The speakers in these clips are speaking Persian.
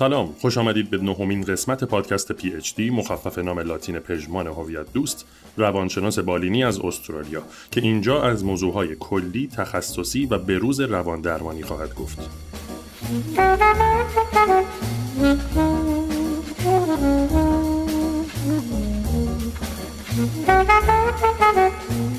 سلام خوش آمدید به نهمین قسمت پادکست پی اچ دی مخفف نام لاتین پژمان هویت دوست روانشناس بالینی از استرالیا که اینجا از موضوعهای کلی تخصصی و بروز روان درمانی خواهد گفت.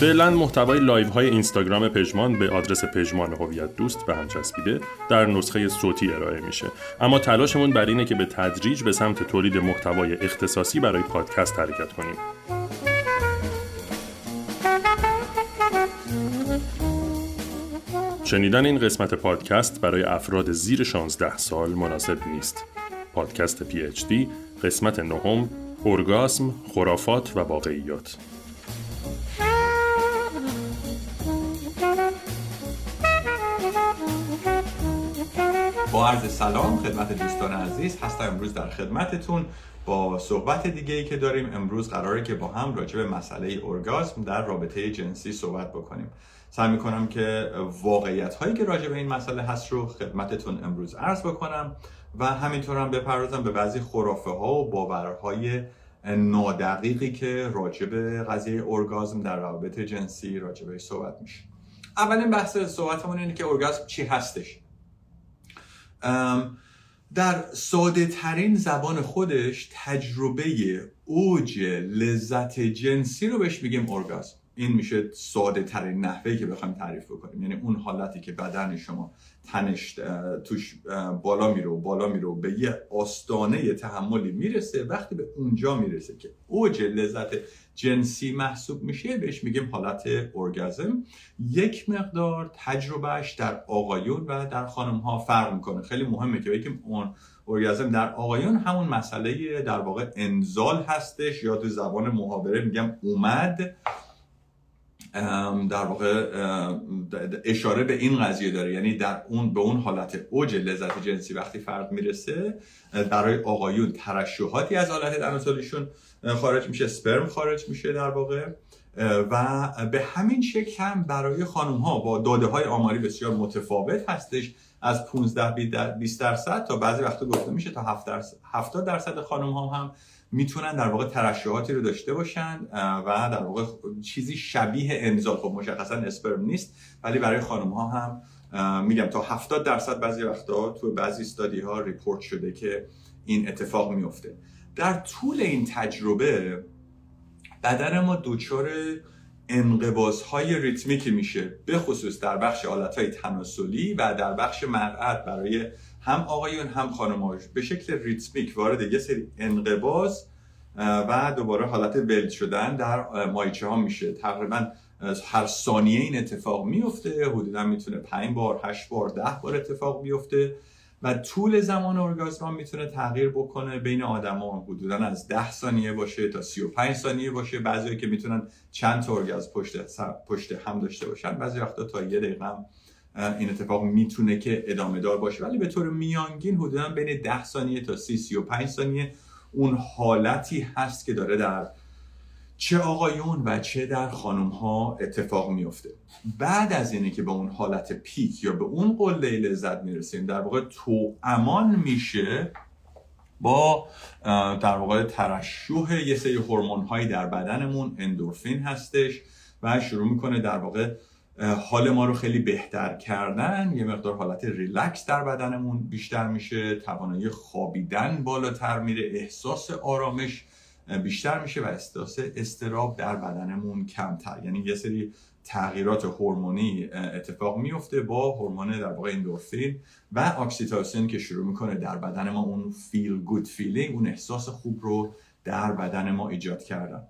فعلا محتوای live های اینستاگرام پژمان به آدرس پژمان هویت دوست به هم چسبیده در نسخه صوتی ارائه میشه. اما تلاشمون بر اینه که به تدریج به سمت تولید محتوای اختصاصی برای پادکست حرکت کنیم. شنیدن این قسمت پادکست برای افراد زیر 16 سال مناسب نیست. پادکست PhD قسمت نهم اورگاسم، خرافات و واقعیات. با عرض سلام خدمت دوستان عزیز هستم امروز در خدمتتون با صحبت دیگه ای که داریم. امروز قراره که با هم راجع به مسئله اورگاسم در رابطه جنسی صحبت بکنیم. سعی می‌کنم که واقعیت هایی که راجع به این مسئله هست رو خدمتتون امروز عرض بکنم و همینطور هم بپردازم به بعضی خرافه ها و باورهای نادقیقی که راجع به قضیه اورگازم در روابط جنسی راجع بهش صحبت میشه. اولین بحث صحبتمون اینه که اورگازم چی هستش. در ساده ترین زبان خودش تجربه اوج لذت جنسی رو بهش میگیم اورگازم این میشه ساده ترین نحوه که بخوایم تعریف بکنیم. یعنی اون حالتی که بدن شما تنش توش بالا میره و بالا میره و به یه آستانه تحملی می‌رسه وقتی به اونجا می‌رسه که اوج لذت جنسی محسوب میشه بهش میگیم حالت اورگازم یک مقدار تجربهش در آقایون و در خانم ها فرق می‌کنه. خیلی مهمه که بگیم اون اورگازم در آقایون همون مسئله در واقع انزال هستش یا تو زبان محاوره میگم اومد. در واقع اشاره به این قضیه داره. یعنی در اون به اون حالت اوج لذت جنسی وقتی فرد می‌رسه برای آقایون ترشحاتی از حالت تناسلیشون خارج میشه سپرم خارج میشه در واقع. و به همین شکل هم برای خانم ها با داده های آماری بسیار متفاوت هستش. از 15 20 درصد تا بعضی وقتا گفته میشه تا 70 درصد خانم ها هم می‌تونن در واقع ترشحاتی رو داشته باشن و در واقع چیزی شبیه انزال خب مشخصا اسپرم نیست ولی برای خانم ها هم میگم تا 70 درصد بعضی وقتا تو بعضی study ها report شده که این اتفاق میفته در طول این تجربه بدن ما دچار انقباض های rhythmic ی میشه به خصوص در بخش آلت های تناسلی و در بخش مقعد برای هم آقایون هم خانم‌هاش. به شکل rhythmic وارد یه سری انقباض و دوباره حالت ولد شدن در مایچه ها میشه. تقریبا هر ثانیه این اتفاق میفته. حدودا می‌تونه 5 بار 8 بار 10 بار اتفاق بیفته و طول زمان ارگازم می‌تونه تغییر بکنه. بین آدما حدودا از 10 ثانیه باشه تا 35 ثانیه باشه. بعضی که می‌تونن چند تا ارگازم پشت پشت هم داشته باشن بعضی وقتا تا یه دقیقه این اتفاق می‌تونه که ادامه دار باشه. ولی به طور میانگین حدودا بین 10 ثانیه تا 30 35 ثانیه اون حالتی هست که داره در چه آقایون و چه در خانم ها اتفاق میفته بعد از اینه که به اون حالت پیک یا به اون قله لذت می‌رسیم در واقع تو امان میشه با در واقع ترشح یه سری هورمون هایی در بدنمون اندورفین هستش و شروع می‌کنه در واقع حال ما رو خیلی بهتر کردن. یه مقدار حالت ریلکس در بدنمون بیشتر میشه. توانایی خوابیدن بالاتر میره. احساس آرامش بیشتر میشه و احساس اضطراب در بدنمون کمتر. یعنی یه سری تغییرات هورمونی اتفاق میفته با هورمون در واقع اندورفین و اکسیتوسین که شروع می‌کنه در بدن ما اون feel good feeling اون احساس خوب رو در بدن ما ایجاد کردن.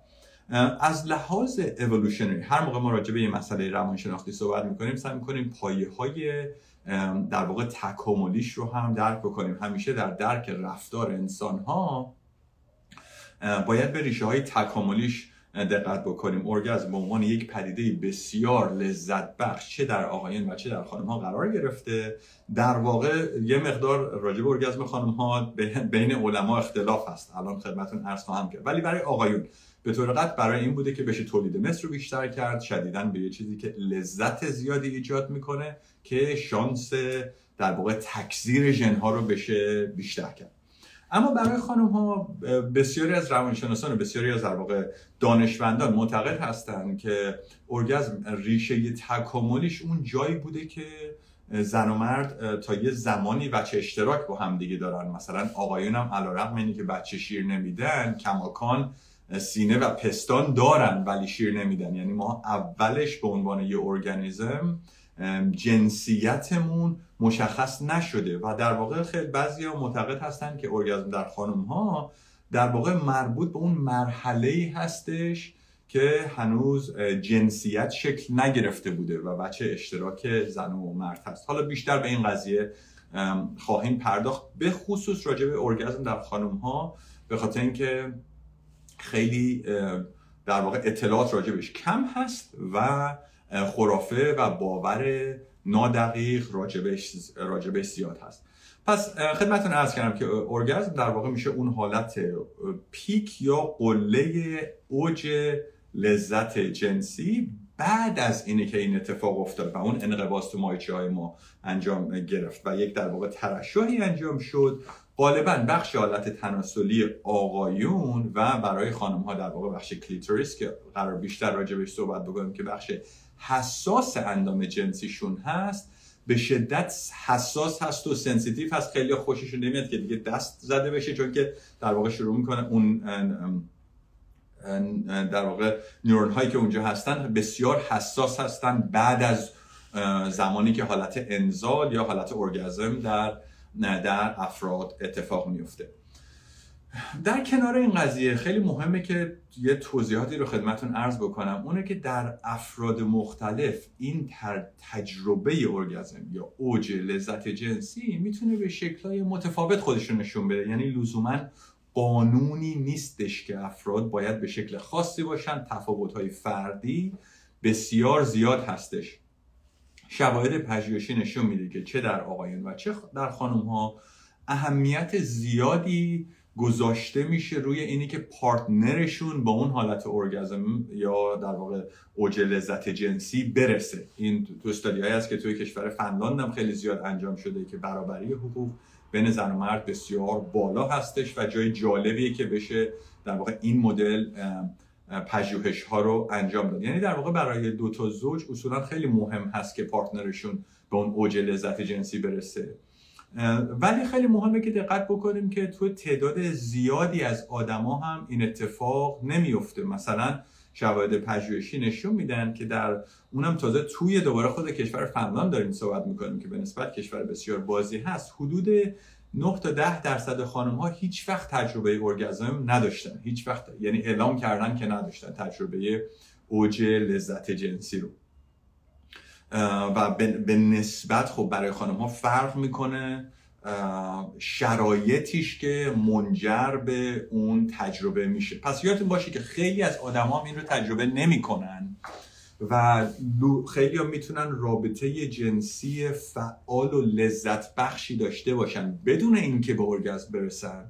از لحاظ evolutionary هر موقع ما راجع به یه مسئله روانشناختی صحبت می‌کنیم سعی می‌کنیم پایه های در واقع تکاملیش رو هم درک بکنیم. همیشه در درک رفتار انسان ها باید به ریشه های تکاملیش دقت بکنیم. ارگزم به عنوان یک پدیده بسیار لذت بخش چه در آقایان و چه در خانم ها قرار گرفته. در واقع یه مقدار راجع به ارگزم خانم ها بین علما اختلاف هست. الان خدمتون عرض خواهم کرد. ولی برای آقایون به طور قطع برای این بوده که بشه تولید مثل رو بیشتر کرد. شدیدا به یه چیزی که لذت زیادی ایجاد می‌کنه که شانس در واقع تکثیر ژنها رو بشه بیشتر کرد. اما برای خانم ها بسیاری از روانشناسان و بسیاری از در واقع دانشمندان معتقد هستند که ارگزم ریشه تکاملیش اون جایی بوده که زن و مرد تا یه زمانی بچه اشتراک با هم دیگه دارن. مثلا آقایون هم علیرغم اینی که بچه شیر نمیدن کماکان سینه و پستان دارن ولی شیر نمیدن. یعنی ما اولش به عنوان یه ارگانیزم جنسیتمون مشخص نشده و در واقع خیلی بعضی ها معتقد هستن که ارگازم در خانم ها در واقع مربوط به اون مرحله هستش که هنوز جنسیت شکل نگرفته بوده و بچه اشتراک زن و مرد هست. حالا بیشتر به این قضیه خواهیم پرداخت. به خصوص راجع به ارگازم در خانم ها به خاطر اینکه خیلی در واقع اطلاعات راجبش کم هست و خرافه و باور نادقیق راجبش, راجبش زیاد هست. پس خدمتون ارز کردم که ارگزم در واقع میشه اون حالت پیک یا قله اوج لذت جنسی بعد از اینه که این اتفاق افتاد و اون انقباض تو مایچه های ما انجام گرفت و یک در واقع ترشحی انجام شد غالبا بخش حالت تناسلی آقایون و برای خانم ها در واقع بخش کلیتوریس که قرار بیشتر راجع بهش صحبت بکنیم که بخش حساس اندام جنسیشون هست به شدت حساس هست و sensitive هست. خیلی خوششون نمیاد که دیگه دست زده بشه چون که در واقع شروع می‌کنه اون در واقع neuron هایی که اونجا هستن بسیار حساس هستن بعد از زمانی که حالت انزال یا حالت ارگزم در در افراد اتفاق میفته در کنار این قضیه خیلی مهمه که یه توضیحاتی رو خدمتون عرض بکنم. اونه که در افراد مختلف این تجربه ارگزم یا اوج لذت جنسی می‌تونه به شکلهای متفاوت خودشون نشون بده. یعنی لزوما قانونی نیستش که افراد باید به شکل خاصی باشن. تفاوتهای فردی بسیار زیاد هستش. شواهد پژوهشی نشون میده که چه در آقایان و چه در خانم ها اهمیت زیادی گذاشته میشه روی اینی که پارتنرشون با اون حالت ارگزم یا در واقع اوج لذت جنسی برسه. این تو استادی هست که توی کشور فنلاند هم خیلی زیاد انجام شده که برابری حقوق بین زن و مرد بسیار بالا هستش و جای جالبیه که بشه در واقع این مدل پژوهش ها رو انجام داد. یعنی در واقع برای دو تا زوج اصولا خیلی مهم هست که پارتنرشون به اون اوج لذت جنسی برسه. ولی خیلی مهمه که دقت بکنیم که تو تعداد زیادی از آدما هم این اتفاق نمیفته مثلا شواهد پژوهشی نشون میدن که در اونم تازه توی دوباره خود کشور فنلاند داریم صحبت می‌کنیم که به نسبت کشور بسیار بازی هست. حدود 9 تا 10 درصد خانم ها هیچ وقت تجربه ارگزم نداشتن. هیچ وقت یعنی اعلام کردن که نداشتن تجربه اوج لذت جنسی رو. و به نسبت خب برای خانم ها فرق می‌کنه شرایطیش که منجر به اون تجربه میشه. پس یادتون باشه که خیلی از آدما این رو تجربه نمی‌کنن. و خیلی ها می‌تونن رابطه جنسی فعال و لذت بخشی داشته باشن بدون اینکه به ارگزم برسن.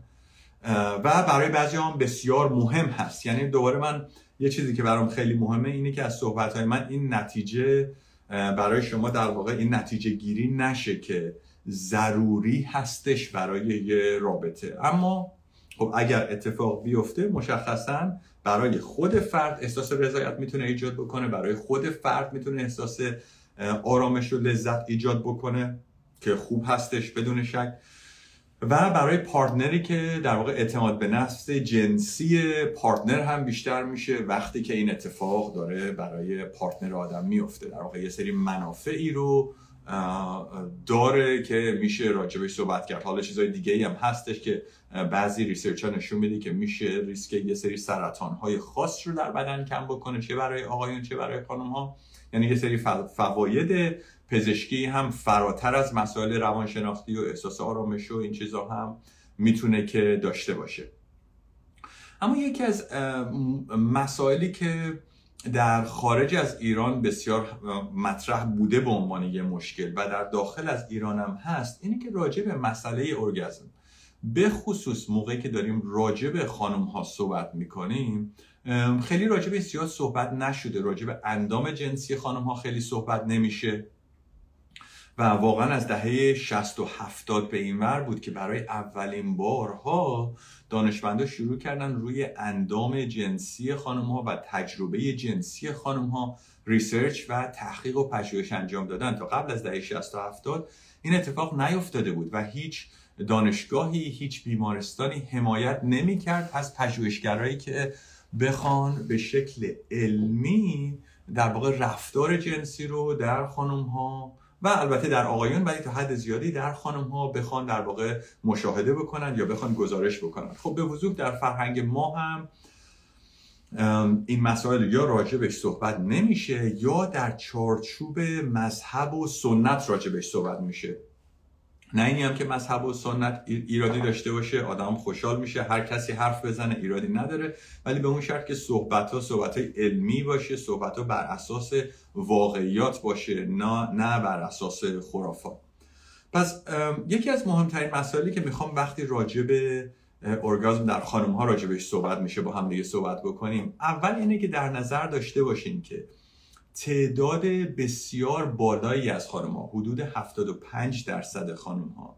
و برای بعضی هم بسیار مهم هست. یعنی دوباره من یه چیزی که برام خیلی مهمه اینه که از صحبت من این نتیجه برای شما در واقع این نتیجه گیری نشه که ضروری هستش برای یه رابطه. اما خب اگر اتفاق بیفته مشخصا برای خود فرد احساس رضایت می‌تونه ایجاد بکنه برای خود فرد می‌تونه احساس آرامش و لذت ایجاد بکنه که خوب هستش بدون شک. و برای partner ی که در واقع اعتماد به نفس جنسی partner هم بیشتر میشه وقتی که این اتفاق داره برای partner آدم میفته. در واقع یه سری منافعی رو داره که میشه راجبش صحبت کرد. حالا چیزای دیگه هم هستش که بعضی research ها نشون میده که میشه ریسک یه سری سرطان های خاص رو در بدن کم بکنه چه برای آقایون چه برای خانم ها یعنی یه سری فواید پزشکی هم فراتر از مسائل روانشناختی و احساس آرامش و این چیزها هم می‌تونه که داشته باشه. اما یکی از مسائلی که در خارج از ایران بسیار مطرح بوده به عنوان یه مشکل و در داخل از ایران هم هست اینه که راجع به مسئله ارگزم. به خصوص موقعی که داریم راجع به خانم ها صحبت می‌کنیم خیلی راجع به زیاد صحبت نشده. راجع به اندام جنسی خانم ها خیلی صحبت نمیشه. و واقعا از دهه 60 و 70 به این ور بود که برای اولین بارها دانشمندا شروع کردن روی اندام جنسی خانم ها و تجربه جنسی خانم ها research و تحقیق و پژوهش انجام دادن. تا قبل از دهه 60 و 70 این اتفاق نیفتاده بود و هیچ دانشگاهی هیچ بیمارستانی حمایت نمی کرد از پژوهشگرایی که بخوان به شکل علمی در واقع رفتار جنسی رو در خانم ها و البته در آقایون ولی تا حد زیادی در خانم ها بخوان در واقع مشاهده بکنن یا بخوان گزارش بکنن. خب به وضوح در فرهنگ ما هم این مسائل یا راجبش صحبت نمیشه یا در چارچوب مذهب و سنت راجبش صحبت میشه. نه اینی هم که مذهب و سنت ایرادی داشته باشه آدم خوشحال میشه هر کسی حرف بزنه ایرادی نداره. ولی به اون شرط که صحبت ها صحبت های علمی باشه صحبت ها بر اساس واقعیات باشه نه, نه بر اساس خرافات. پس یکی از مهمترین مسائلی که می‌خوام وقتی راجع به ارگازم در خانم ها راجع صحبت میشه با هم دیگه صحبت بکنیم اول اینه که در نظر داشته باشین که تعداد بسیار بالایی از خانم ها حدود 75 درصد خانم ها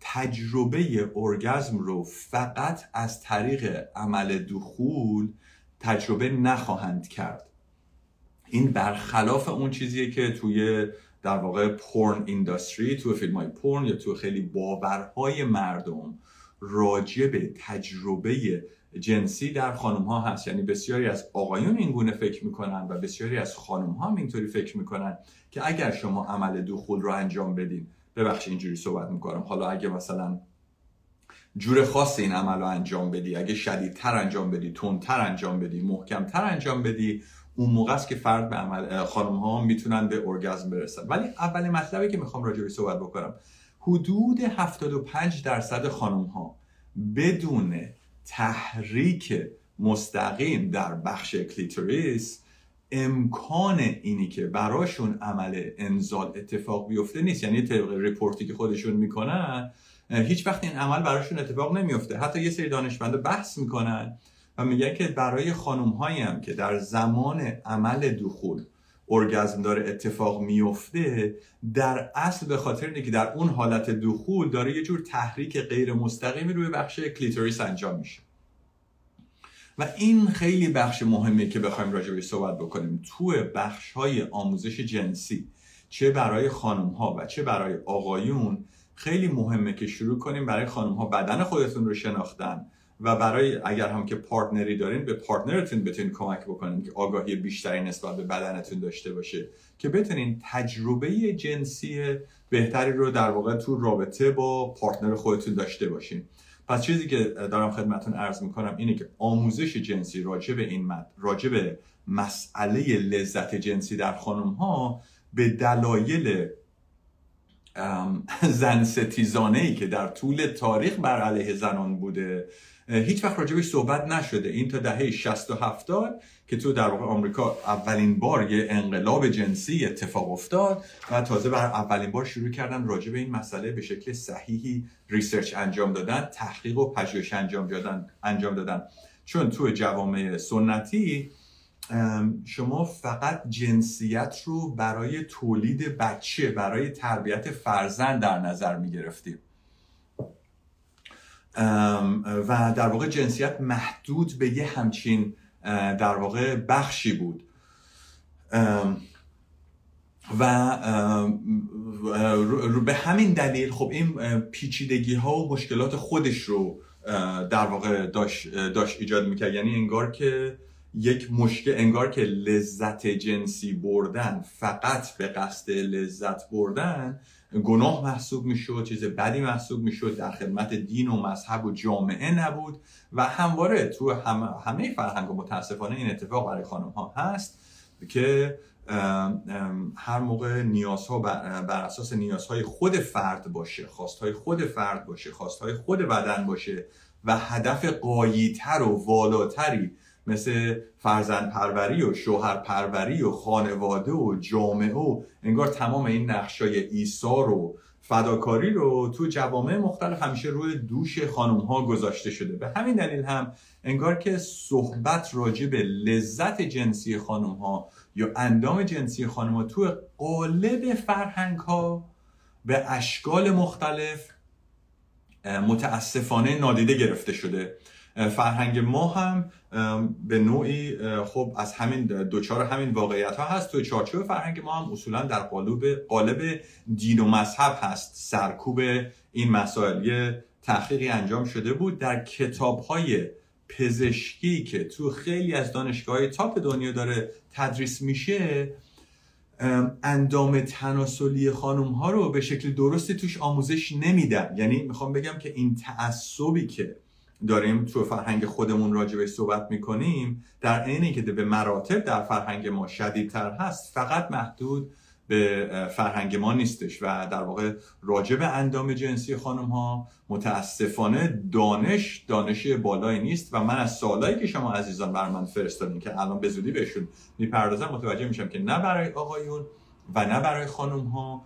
تجربه ارگزم رو فقط از طریق عمل دخول تجربه نخواهند کرد. این برخلاف اون چیزیه که توی در واقع پورن اینداستری توی فیلم های پورن یا توی خیلی باورهای مردم راجع به تجربه جنسی در خانم ها هست. یعنی بسیاری از آقایون این گونه فکر می‌کنن و بسیاری از خانم ها هم اینطوری فکر می‌کنن که اگر شما عمل دخول رو انجام بدین ببخش اینجوری صحبت می‌کنم. حالا اگه مثلا جور خاص این عمل رو انجام بدی اگه شدیدتر انجام بدی تندتر انجام بدی محکمتر انجام بدی اون موقع است که فرد به عمل خانم ها می‌تونن به ارگازم برسن. ولی اولین مطلبی که می‌خوام راجع صحبت بکنم حدود 75 درصد خانم ها بدون تحریک مستقیم در بخش کلیتوریس امکان اینی که براشون عمل انزال اتفاق بیفته نیست. یعنی طبق report ی که خودشون می‌کنن هیچ وقت این عمل براشون اتفاق نمیفته حتی یه سری دانشمنده بحث می‌کنن و میگن که برای خانم هم که در زمان عمل دخول ارگزم داره اتفاق میفته در اصل به خاطر اینه که در اون حالت دخول داره یه جور تحریک غیر مستقیمی روی بخش clitoris انجام میشه. و این خیلی بخش مهمیه که بخوایم راجع بهش صحبت بکنیم. تو بخش های آموزش جنسی چه برای خانم ها و چه برای آقایون خیلی مهمه که شروع کنیم برای خانم ها بدن خودتون رو شناختن. و برای اگر هم که partner ی دارین به partner تون بتونین کمک بکنین که آگاهی بیشتری نسبت به بدنتون داشته باشه که بتونین تجربه جنسی بهتری رو در واقع تو رابطه با partner خودتون داشته باشین. پس چیزی که دارم خدمتون عرض می‌کنم اینه که آموزش جنسی راجع به این مد راجع به مسئله لذت جنسی در خانم ها به دلایل زن ستیزانه ای که در طول تاریخ بر علیه زنان بوده هیچ وقت راجبش صحبت نشده. این تا دهه 60 و 70 که تو در واقع آمریکا اولین بار یه انقلاب جنسی اتفاق افتاد و تازه بر اولین بار شروع کردن راجع به این مسئله به شکل صحیحی research انجام دادن تحقیق و پژوهش انجام دادن انجام دادن. چون تو جوامع سنتی شما فقط جنسیت رو برای تولید بچه برای تربیت فرزند در نظر می گرفتیم و در واقع جنسیت محدود به یه همچین در واقع بخشی بود. و به همین دلیل خب این پیچیدگی ها و مشکلات خودش رو در واقع داشت, داشت ایجاد می‌کرد. یعنی انگار که یک مشکل انگار که لذت جنسی بردن فقط به قصد لذت بردن گناه محسوب می‌شد چیز بدی محسوب می‌شد در خدمت دین و مذهب و جامعه نبود و همواره تو هم همه فرهنگ و متاسفانه این اتفاق برای خانم ها هست که هر موقع نیازها بر اساس نیازهای خود فرد باشه خواستهای خود فرد باشه خواستهای خود بدن باشه و هدف قاییتر و والاتری مثل فرزند پروری و شوهر پروری و خانواده و جامعه و انگار تمام این نقشای ایثار و فداکاری رو تو جوامع مختلف همیشه روی دوش خانم ها گذاشته شده. به همین دلیل هم انگار که صحبت راجع به لذت جنسی خانم ها یا اندام جنسی خانم ها تو قالب فرهنگ ها به اشکال مختلف متاسفانه نادیده گرفته شده. فرهنگ ما هم به نوعی خب از همین دوچار همین واقعیت ها هست. توی چارچوب فرهنگ ما هم اصولا در قالب قالب دین و مذهب هست. سرکوب این مسائل. یه تحقیقی انجام شده بود در کتاب های پزشکی که تو خیلی از دانشگاه تاپ دنیا داره تدریس میشه اندام تناسلی خانم ها رو به شکل درستی توش آموزش نمیدن. یعنی می‌خوام بگم که این تعصبی که داریم تو فرهنگ خودمون راجبش صحبت می‌کنیم در عین که به مراتب در فرهنگ ما شدیدتر هست فقط محدود به فرهنگ ما نیستش و در واقع راجب اندام جنسی خانم ها متاسفانه دانش دانش بالایی نیست و من از سوالایی که شما عزیزان بر من فرستادین که الان به زودی بهشون می‌پردازم متوجه میشم که نه برای آقایون و نه برای خانم ها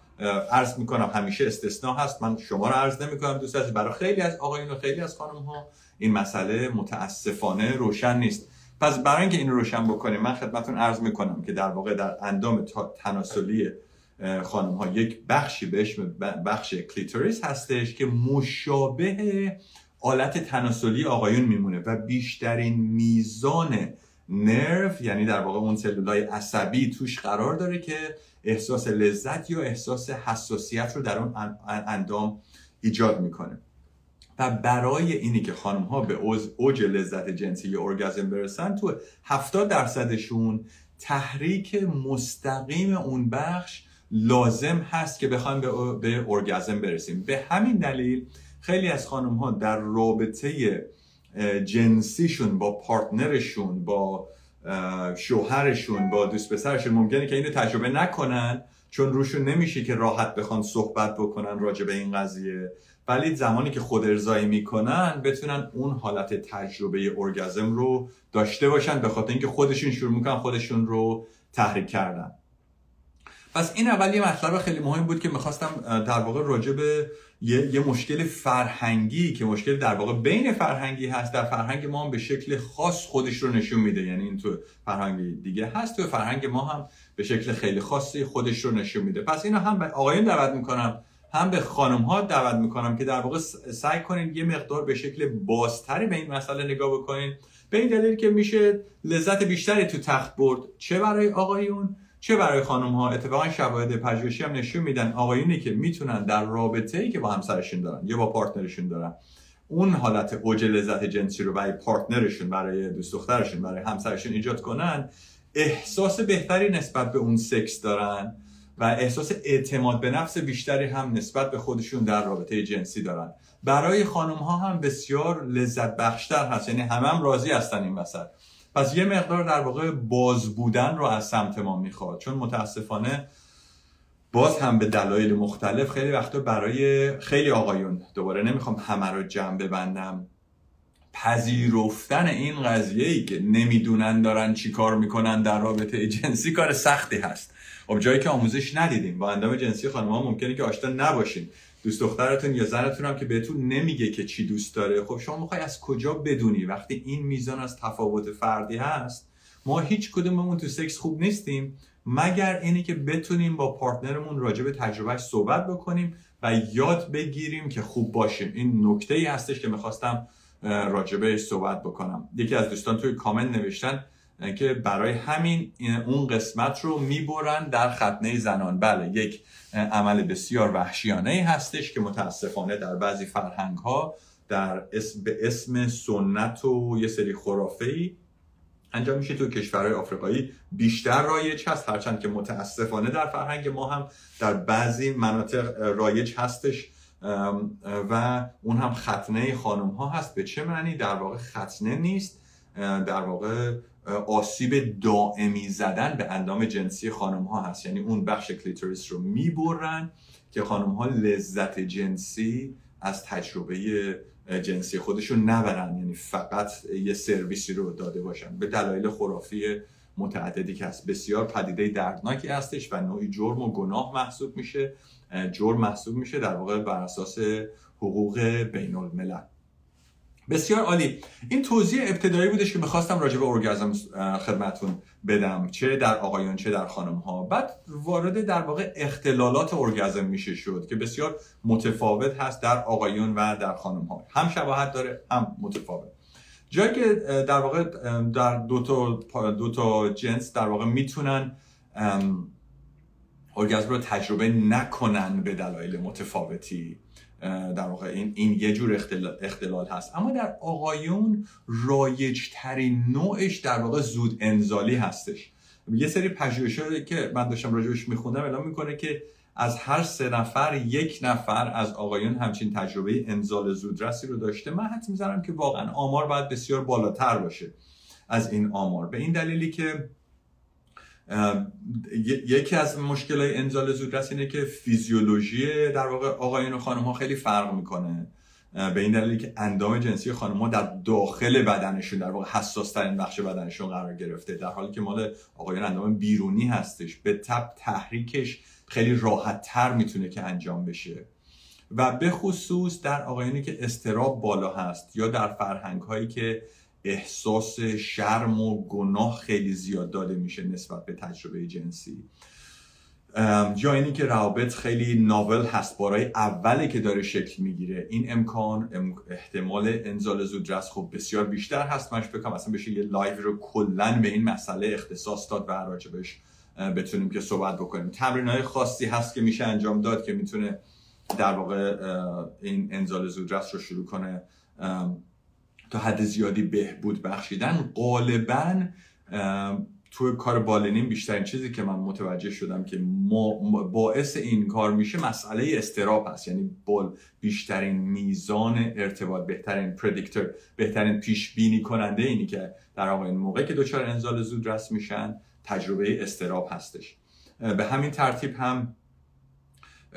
عرض می‌کنم همیشه استثناء هست. من شما رو عرض نمی‌کنم دوست برای خیلی از آقایون و خیلی از خانم ها این مسئله متاسفانه روشن نیست. پس برای اینکه این روشن بکنیم من خدمتون عرض می‌کنم که در واقع در اندام تناسلی خانم ها یک بخشی بهش بخش کلیتوریس هستش که مشابه آلت تناسلی آقایون میمونه و بیشترین میزان نرو یعنی در واقع اون سلولای عصبی توش قرار داره که احساس لذت یا احساس حساسیت رو در اون اندام ایجاد می‌کنه. و برای اینی که خانم ها به اوج لذت جنسی یا ارگازم برسن تو 70 درصدشون تحریک مستقیم اون بخش لازم هست که بخوایم به, به ارگازم برسیم. به همین دلیل خیلی از خانم ها در رابطه جنسیشون با پارتنرشون با شوهرشون با دوست پسرشون ممکنه که اینو تجربه نکنن چون روشون نمیشه که راحت بخوان صحبت بکنن راجع به این قضیه. ولی زمانی که خود ارزایی می‌کنن بتونن اون حالت تجربه ارگازم رو داشته باشن به خاطر اینکه خودشون شروع می‌کنن خودشون رو تحریک کردن. پس این اول یه مطلب خیلی مهم بود که می‌خواستم در واقع راجع به یه،, یه مشکل فرهنگی که مشکل در واقع بین فرهنگی هست در فرهنگ ما هم به شکل خاص خودش رو نشون میده. یعنی این تو فرهنگ دیگه هست تو فرهنگ ما هم به شکل خیلی خاصی خودش رو نشون میده. پس اینو هم به آقایون دعوت می‌کنم هم به خانم ها دعوت می‌کنم که در واقع سعی کنید یه مقدار به شکل بازتری به این مسئله نگاه بکنید به این دلیل که میشه لذت بیشتری تو تخت برد. چه برای آقایون چه برای خانم ها اتفاقا شواهد پژوهشی هم نشون میدن آقایونی که می‌تونن در رابطه ای که با همسرشون دارن یا با پارتنرشون دارن اون حالت اوج لذت جنسی رو برای پارتنرشون برای دوست دخترشون برای همسرشون ایجاد کنن احساس بهتری نسبت به اون سکس دارن. و احساس اعتماد به نفس بیشتری هم نسبت به خودشون در رابطه جنسی دارن. برای خانم ها هم بسیار لذت بخشتر هست. یعنی همه هم راضی هستن این وسط. پس یه مقدار در واقع باز بودن رو از سمت ما می‌خواد. چون متاسفانه باز هم به دلایل مختلف خیلی وقتا برای خیلی آقایون دوباره نمی‌خوام همه رو جمع ببندم. پذیرفتن این قضیه ای که نمی‌دونن دارن چی کار می‌کنن در رابطه جنسی کار سختی هست. خب جایی که آموزش ندیدیم. با اندام جنسی خانم ها ممکنه که آشنا نباشین دوست دخترتون یا زنتون هم که بهتون نمیگه که چی دوست داره. خب شما می‌خوای از کجا بدونی؟ وقتی این میزان از تفاوت فردی هست ما هیچ کدوممون تو سکس خوب نیستیم. مگر اینی که بتونیم با پارتنرمون راجع به تجربهش صحبت بکنیم و یاد بگیریم که خوب باشیم؟ این نکته ای هستش که می‌خواستم راجبه صحبت بکنم. یکی از دوستان توی کامنت نوشتن که برای همین اون قسمت رو می‌برن در ختنه زنان. بله یک عمل بسیار وحشیانه هستش که متاسفانه در بعضی فرهنگ ها در اسم به اسم سنت و یه سری خرافه ای انجام میشه. تو کشورهای آفریقایی بیشتر رایج هست هرچند که متاسفانه در فرهنگ ما هم در بعضی مناطق رایج هستش. و اون هم ختنه خانم ها هست. به چه معنی؟ در واقع ختنه نیست. در واقع آسیب دائمی زدن به اندام جنسی خانم ها هست. یعنی اون بخش کلیتوریس رو می‌برن که خانم ها لذت جنسی از تجربه جنسی خودشون نبرن. یعنی فقط یه سرویسی رو داده باشن. به دلایل خرافی متعددی که هست. بسیار پدیده دردناکی هستش و نوعی جرم و گناه محسوب میشه. جرم محسوب میشه در واقع بر اساس حقوق بین الملل بسیار عالی. این توضیح ابتدایی بودش که می‌خواستم راجع به ارگازم خدمتون بدم. چه در آقایان چه در خانم ها بعد وارد در واقع اختلالات ارگازم میشه شد که بسیار متفاوت هست در آقایون و در خانم ها هم شباهت داره هم متفاوت. جایی که در واقع در دو تا, دو تا جنس در واقع می‌تونن ارگازم رو تجربه نکنن به دلایل متفاوتی. در واقع این, این یه جور اختلال, هست. اما در آقایون رایج ترین نوعش در واقع زود انزالی هستش. یه سری پژوهش‌هایی که من داشتم راجبش میخوندم اعلام می‌کنه که از هر سه نفر یک نفر از آقایون همچین تجربه انزال زودرسی رو داشته. من حد می‌زنم که واقعا آمار باید بسیار بالاتر باشه از این آمار. به این دلیلی که یکی از مشکل های انزال زودرس اینه که فیزیولوژی در واقع آقایون و خانم ها خیلی فرق می‌کنه. به این دلیلی که اندام جنسی خانم ها در داخل بدنشون در واقع حساس ترین بخش بدنشون قرار گرفته در حالی که مال آقایون اندام بیرونی هستش. به تب تحریکش خیلی راحت تر می‌تونه که انجام بشه. و به خصوص در آقایونی که استراب بالا هست یا در فرهنگ هایی که احساس شرم و گناه خیلی زیاد داده میشه نسبت به تجربه جنسی. یا اینی که روابط خیلی novel هست برای اولین که داره شکل می‌گیره. این امکان احتمال انزال زودرس خب بسیار بیشتر هست. من فکر اصلا بشه یه live رو کلا به این مسئله اختصاص داد و راجبش بتونیم که صحبت بکنیم. تمرین های خاصی هست که میشه انجام داد که می‌تونه در واقع این انزال زودرس رو شروع کنه. حد زیادی بهبود بخشیدن غالبا توی کار بالینین بیشترین چیزی که من متوجه شدم که باعث این کار میشه مسئله استراب هست. یعنی بال بیشترین میزان ارتباط بهترین پردیکتر بهترین پیش بینی کننده اینی که در واقع این موقع که دچار انزال زود رس میشن تجربه استراب هستش. به همین ترتیب هم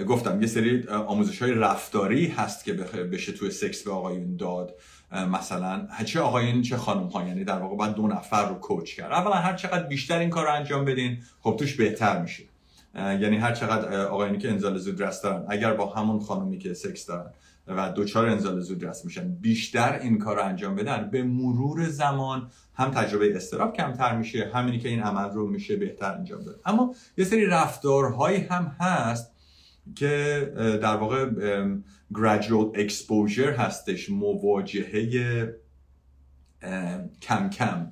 گفتم یه سری آموزش های رفتاری هست که بشه توی سکس به آقایون داد. مثلا چه آقایون چه خانم ها یعنی در واقع باید دو نفر رو کوچ کرد. اولا هر چقدر بیشتر این کار رو انجام بدین خب توش بهتر میشه. یعنی هر چقدر آقایونی که انزال زودرس دارن اگر با همون خانومی که سکس دارن و دوچار انزال زودرس میشن بیشتر این کار رو انجام بدن به مرور زمان هم تجربه استراب کمتر میشه همینی که این عمل رو میشه بهتر انجام داد. اما یه سری رفتارهایی هم هست که در واقع gradual exposure هستش مواجهه کم کم.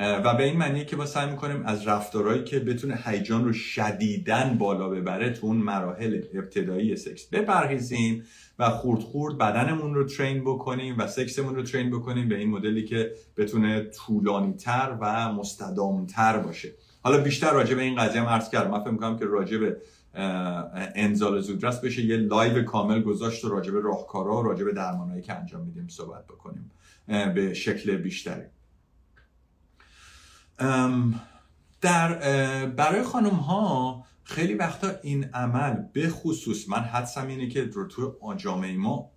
و به این معنیه که ما سعی می‌کنیم از رفتارهایی که بتونه هیجان رو شدیدن بالا ببره تو اون مراحل ابتدایی سکس بپرهیزیم و خورد خورد بدنمون رو ترین بکنیم و سکسمون رو ترین بکنیم به این مدلی که بتونه طولانی تر و مستدام تر باشه. حالا بیشتر راجع به این قضیه هم عرض کردم. من فکر می‌کنم که راجع به انزال زودرس بشه. یه لایو کامل گذاشت و راجب راهکارا و راجب که انجام میدیم صحبت بکنیم به شکل بیشتری. در برای خانم ها خیلی وقتا این عمل به خصوص من حدسم اینه که رو توی جامعه ما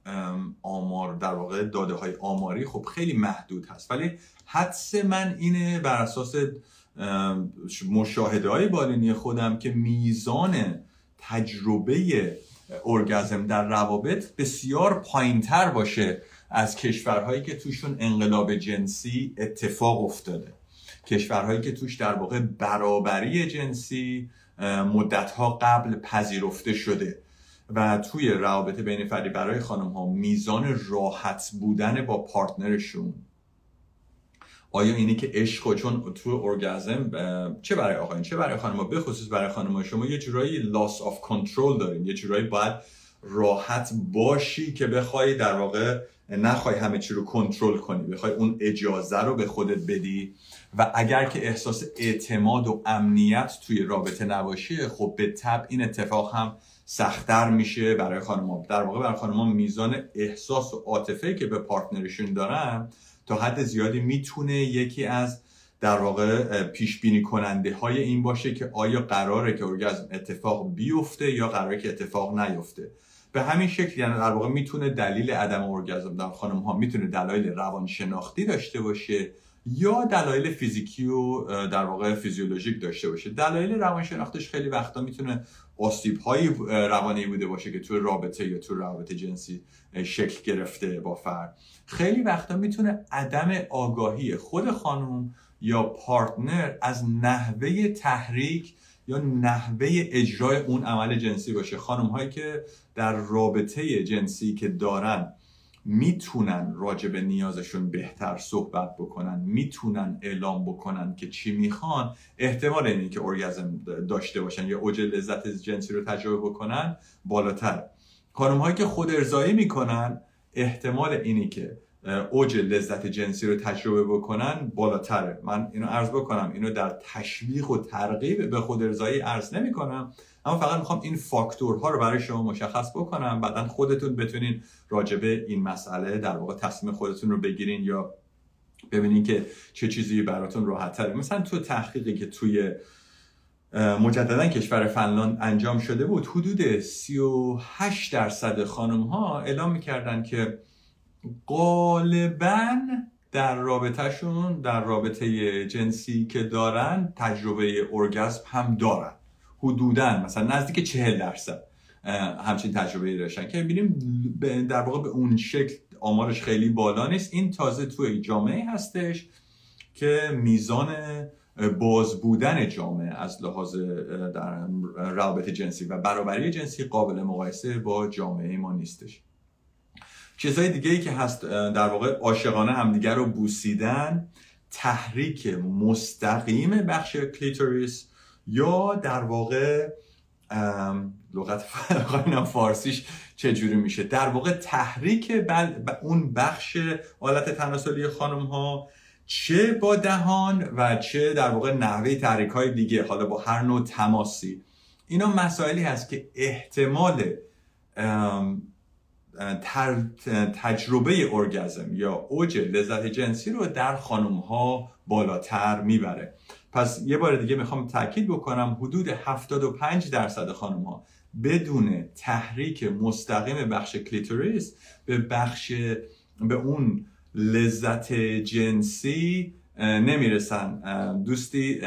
آمار در واقع داده های آماری خب خیلی محدود هست. ولی حدس من اینه بر اساس مشاهده های بالینی خودم که میزان تجربه ارگازم در روابط بسیار پایینتر باشه از کشورهایی که توشون انقلاب جنسی اتفاق افتاده. کشورهایی که توش در واقع برابری جنسی مدتها قبل پذیرفته شده و توی روابط بین فردی برای خانم ها میزان راحت بودن با پارتنرشون آیا اینه که عشق چون تو ارگازم چه برای آقایان چه برای خانم به خصوص برای خانم شما یه جورایی لاس آف کنترل دارین. یه جورایی باید راحت باشی که بخوای در واقع نخوای همه چی رو کنترل کنی. بخوای اون اجازه رو به خودت بدی. و اگر که احساس اعتماد و امنیت توی رابطه نباشه خب به طب این اتفاق هم سختتر میشه برای خانم در واقع برای خانم میزان احساس و عاطفه که به پارتنرشون دارن تا حد زیادی می‌تونه یکی از در واقع پیش بینی کننده های این باشه که آیا قراره که ارگزم اتفاق بیفته یا قراره که اتفاق نیفته. به همین شکل یعنی در واقع می‌تونه دلیل عدم ارگازم در خانم ها می‌تونه دلایل روانشناختی داشته باشه. یا دلایل فیزیکی و در واقع فیزیولوژیک داشته باشه. دلایل روانشناختیش خیلی وقتا می‌تونه آسیب های روانی بوده باشه که تو رابطه یا تو رابطه جنسی شکل گرفته با فرد. خیلی وقتا می‌تونه عدم آگاهی خود خانم یا پارتنر از نحوه تحریک یا نحوه اجرای اون عمل جنسی باشه. خانم هایی که در رابطه جنسی که دارن می‌تونن راجع به نیازشون بهتر صحبت بکنن می‌تونن اعلام بکنن که چی می‌خوان. احتمال اینه که ارگزم داشته باشن یا اوج لذت جنسی رو تجربه بکنن بالاتر. خانم هایی که خود ارزایی می‌کنن احتمال اینی که اوج لذت جنسی رو تجربه بکنن بالاتره. من اینو عرض بکنم اینو در تشویق و ترغیب به خود ارزایی عرض نمی کنم اما فقط می‌خوام این فاکتورها رو برای شما مشخص بکنم. بعدا خودتون بتونین راجبه این مسئله در واقع تصمیم خودتون رو بگیرین یا ببینین که چه چیزی براتون راحت تره مثلا تو تحقیقی که توی مجددا کشور فنلاند انجام شده بود حدود 38 درصد خانم ها اعلام می‌کردن که غالبا در رابطهشون در رابطه جنسی که دارن تجربه ارگزم هم دارن. حدودا مثلا نزدیک چهل درصد همچین تجربه داشتن. که ببینیم در واقع به اون شکل آمارش خیلی بالا نیست. این تازه توی جامعه هستش که میزان باز بودن جامعه از لحاظ در روابط جنسی و برابری جنسی قابل مقایسه با جامعه ما نیستش. چیزهای دیگه ای که هست در واقع عاشقانه همدیگر رو بوسیدن تحریک مستقیم بخش کلیتوریس یا در واقع لغت فارسیش چجوری میشه؟ در واقع تحریک بل اون بخش آلت تناسلی خانم ها چه با دهان و چه در واقع نحوه تحریک های دیگه حالا با هر نوع تماسی. اینا مسائلی هست که احتمال تجربه ارگزم یا اوج لذت جنسی رو در خانم ها بالاتر می‌بره. پس یه بار دیگه می‌خوام تاکید بکنم حدود 75 درصد خانم ها بدون تحریک مستقیم بخش clitoris به بخش به اون لذت جنسی نمی‌رسن. دوستی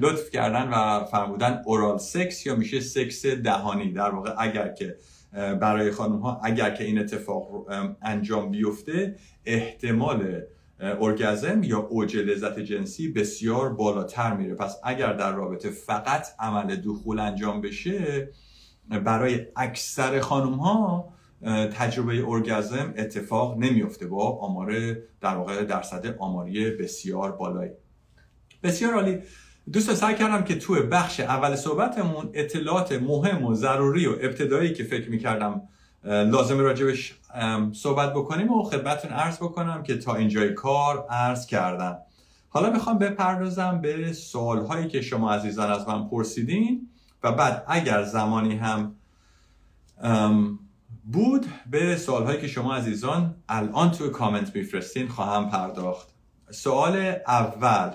لطف کردن و فرمودن oral sex یا میشه سکس دهانی. در واقع اگر که برای خانم ها اگر که این اتفاق انجام بیفته احتمال ارگزم یا اوج لذت جنسی بسیار بالاتر میره. پس اگر در رابطه فقط عمل دخول انجام بشه برای اکثر خانم ها تجربه ارگزم اتفاق نمیفته با آمار در واقع درصد آماری بسیار بالایی. بسیار عالی. دوست سعی کردم که توی بخش اول صحبتمون اطلاعات مهم و ضروری و ابتدایی که فکر می‌کردم لازم راجبش صحبت بکنیم و خدمتون عرض بکنم که تا اینجای کار عرض کردم. حالا می‌خوام بپردازم به سوالهایی که شما عزیزان از من پرسیدین و بعد اگر زمانی هم بود به سوالهایی که شما عزیزان الان توی کامنت میفرستین خواهم پرداخت. سوال اول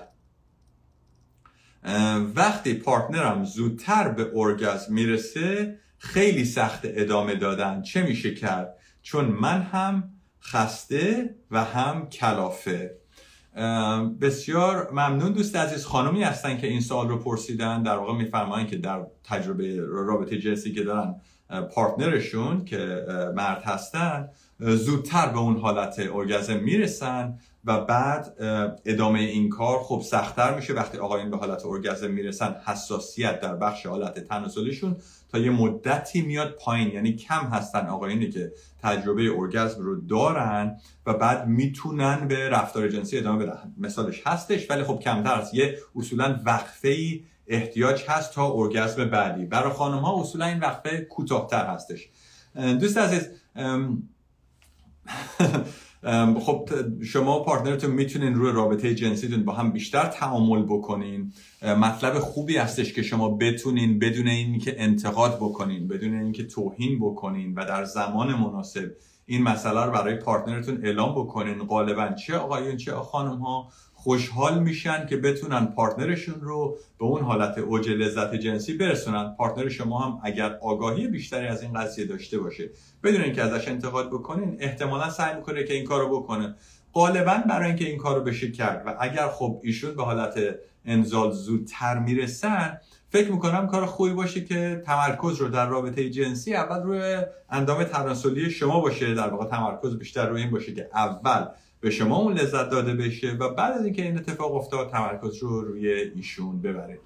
وقتی پارتنرم زودتر به ارگازم می‌رسه خیلی سخت ادامه دادن. چه میشه کرد؟ چون من هم خسته و هم کلافه. بسیار ممنون دوست عزیز خانمی هستن که این سوال رو پرسیدن. در واقع میفرمایند که در تجربه رابطه جنسی که دارن پارتنرشون که مرد هستن زودتر به اون حالت ارگزم می‌رسن و بعد ادامه این کار خب سختتر میشه وقتی آقایون به حالت ارگزم می‌رسن. حساسیت در بخش حالت تناسلیشون تا یه مدتی میاد پایین. یعنی کم هستن آقایونی که تجربه ارگزم رو دارن و بعد می‌تونن به رفتار جنسی ادامه بدن. مثالش هستش ولی خب کمتر است یه اصولا وقفه ای احتیاج هست تا ارگزم بعدی. برای خانم ها اصولا این وقفه کوتاهتر هستش. دوست عزیز خب شما partner تون می‌تونین روی رابطه جنسیتون با هم بیشتر تعامل بکنین. مطلب خوبی هستش که شما بتونین بدون اینکه انتقاد بکنین بدون اینکه توهین بکنین و در زمان مناسب این مسئله رو برای partner تون اعلام بکنین. غالبا چه آقایون چه خانم ها خوشحال میشن که بتونن partner شون رو به اون حالت اوج لذت جنسی برسونن. partner شما هم اگر آگاهی بیشتری از این قضیه داشته باشه بدون اینکه ازش انتقاد بکنین احتمالا سعی می‌کنه که این کارو بکنه. غالبا برای اینکه این کارو بشه کرد و اگر خب ایشون به حالت انزال زودتر می‌رسن فکر می‌کنم کار خوبی باشه که تمرکز رو در رابطه جنسی اول روی اندام تناسلی شما باشه. در واقع تمرکز بیشتر روی این باشه که اول به شما اون لذت داده بشه و بعد از اینکه این اتفاق افتاد تمرکز رو روی ایشون ببره.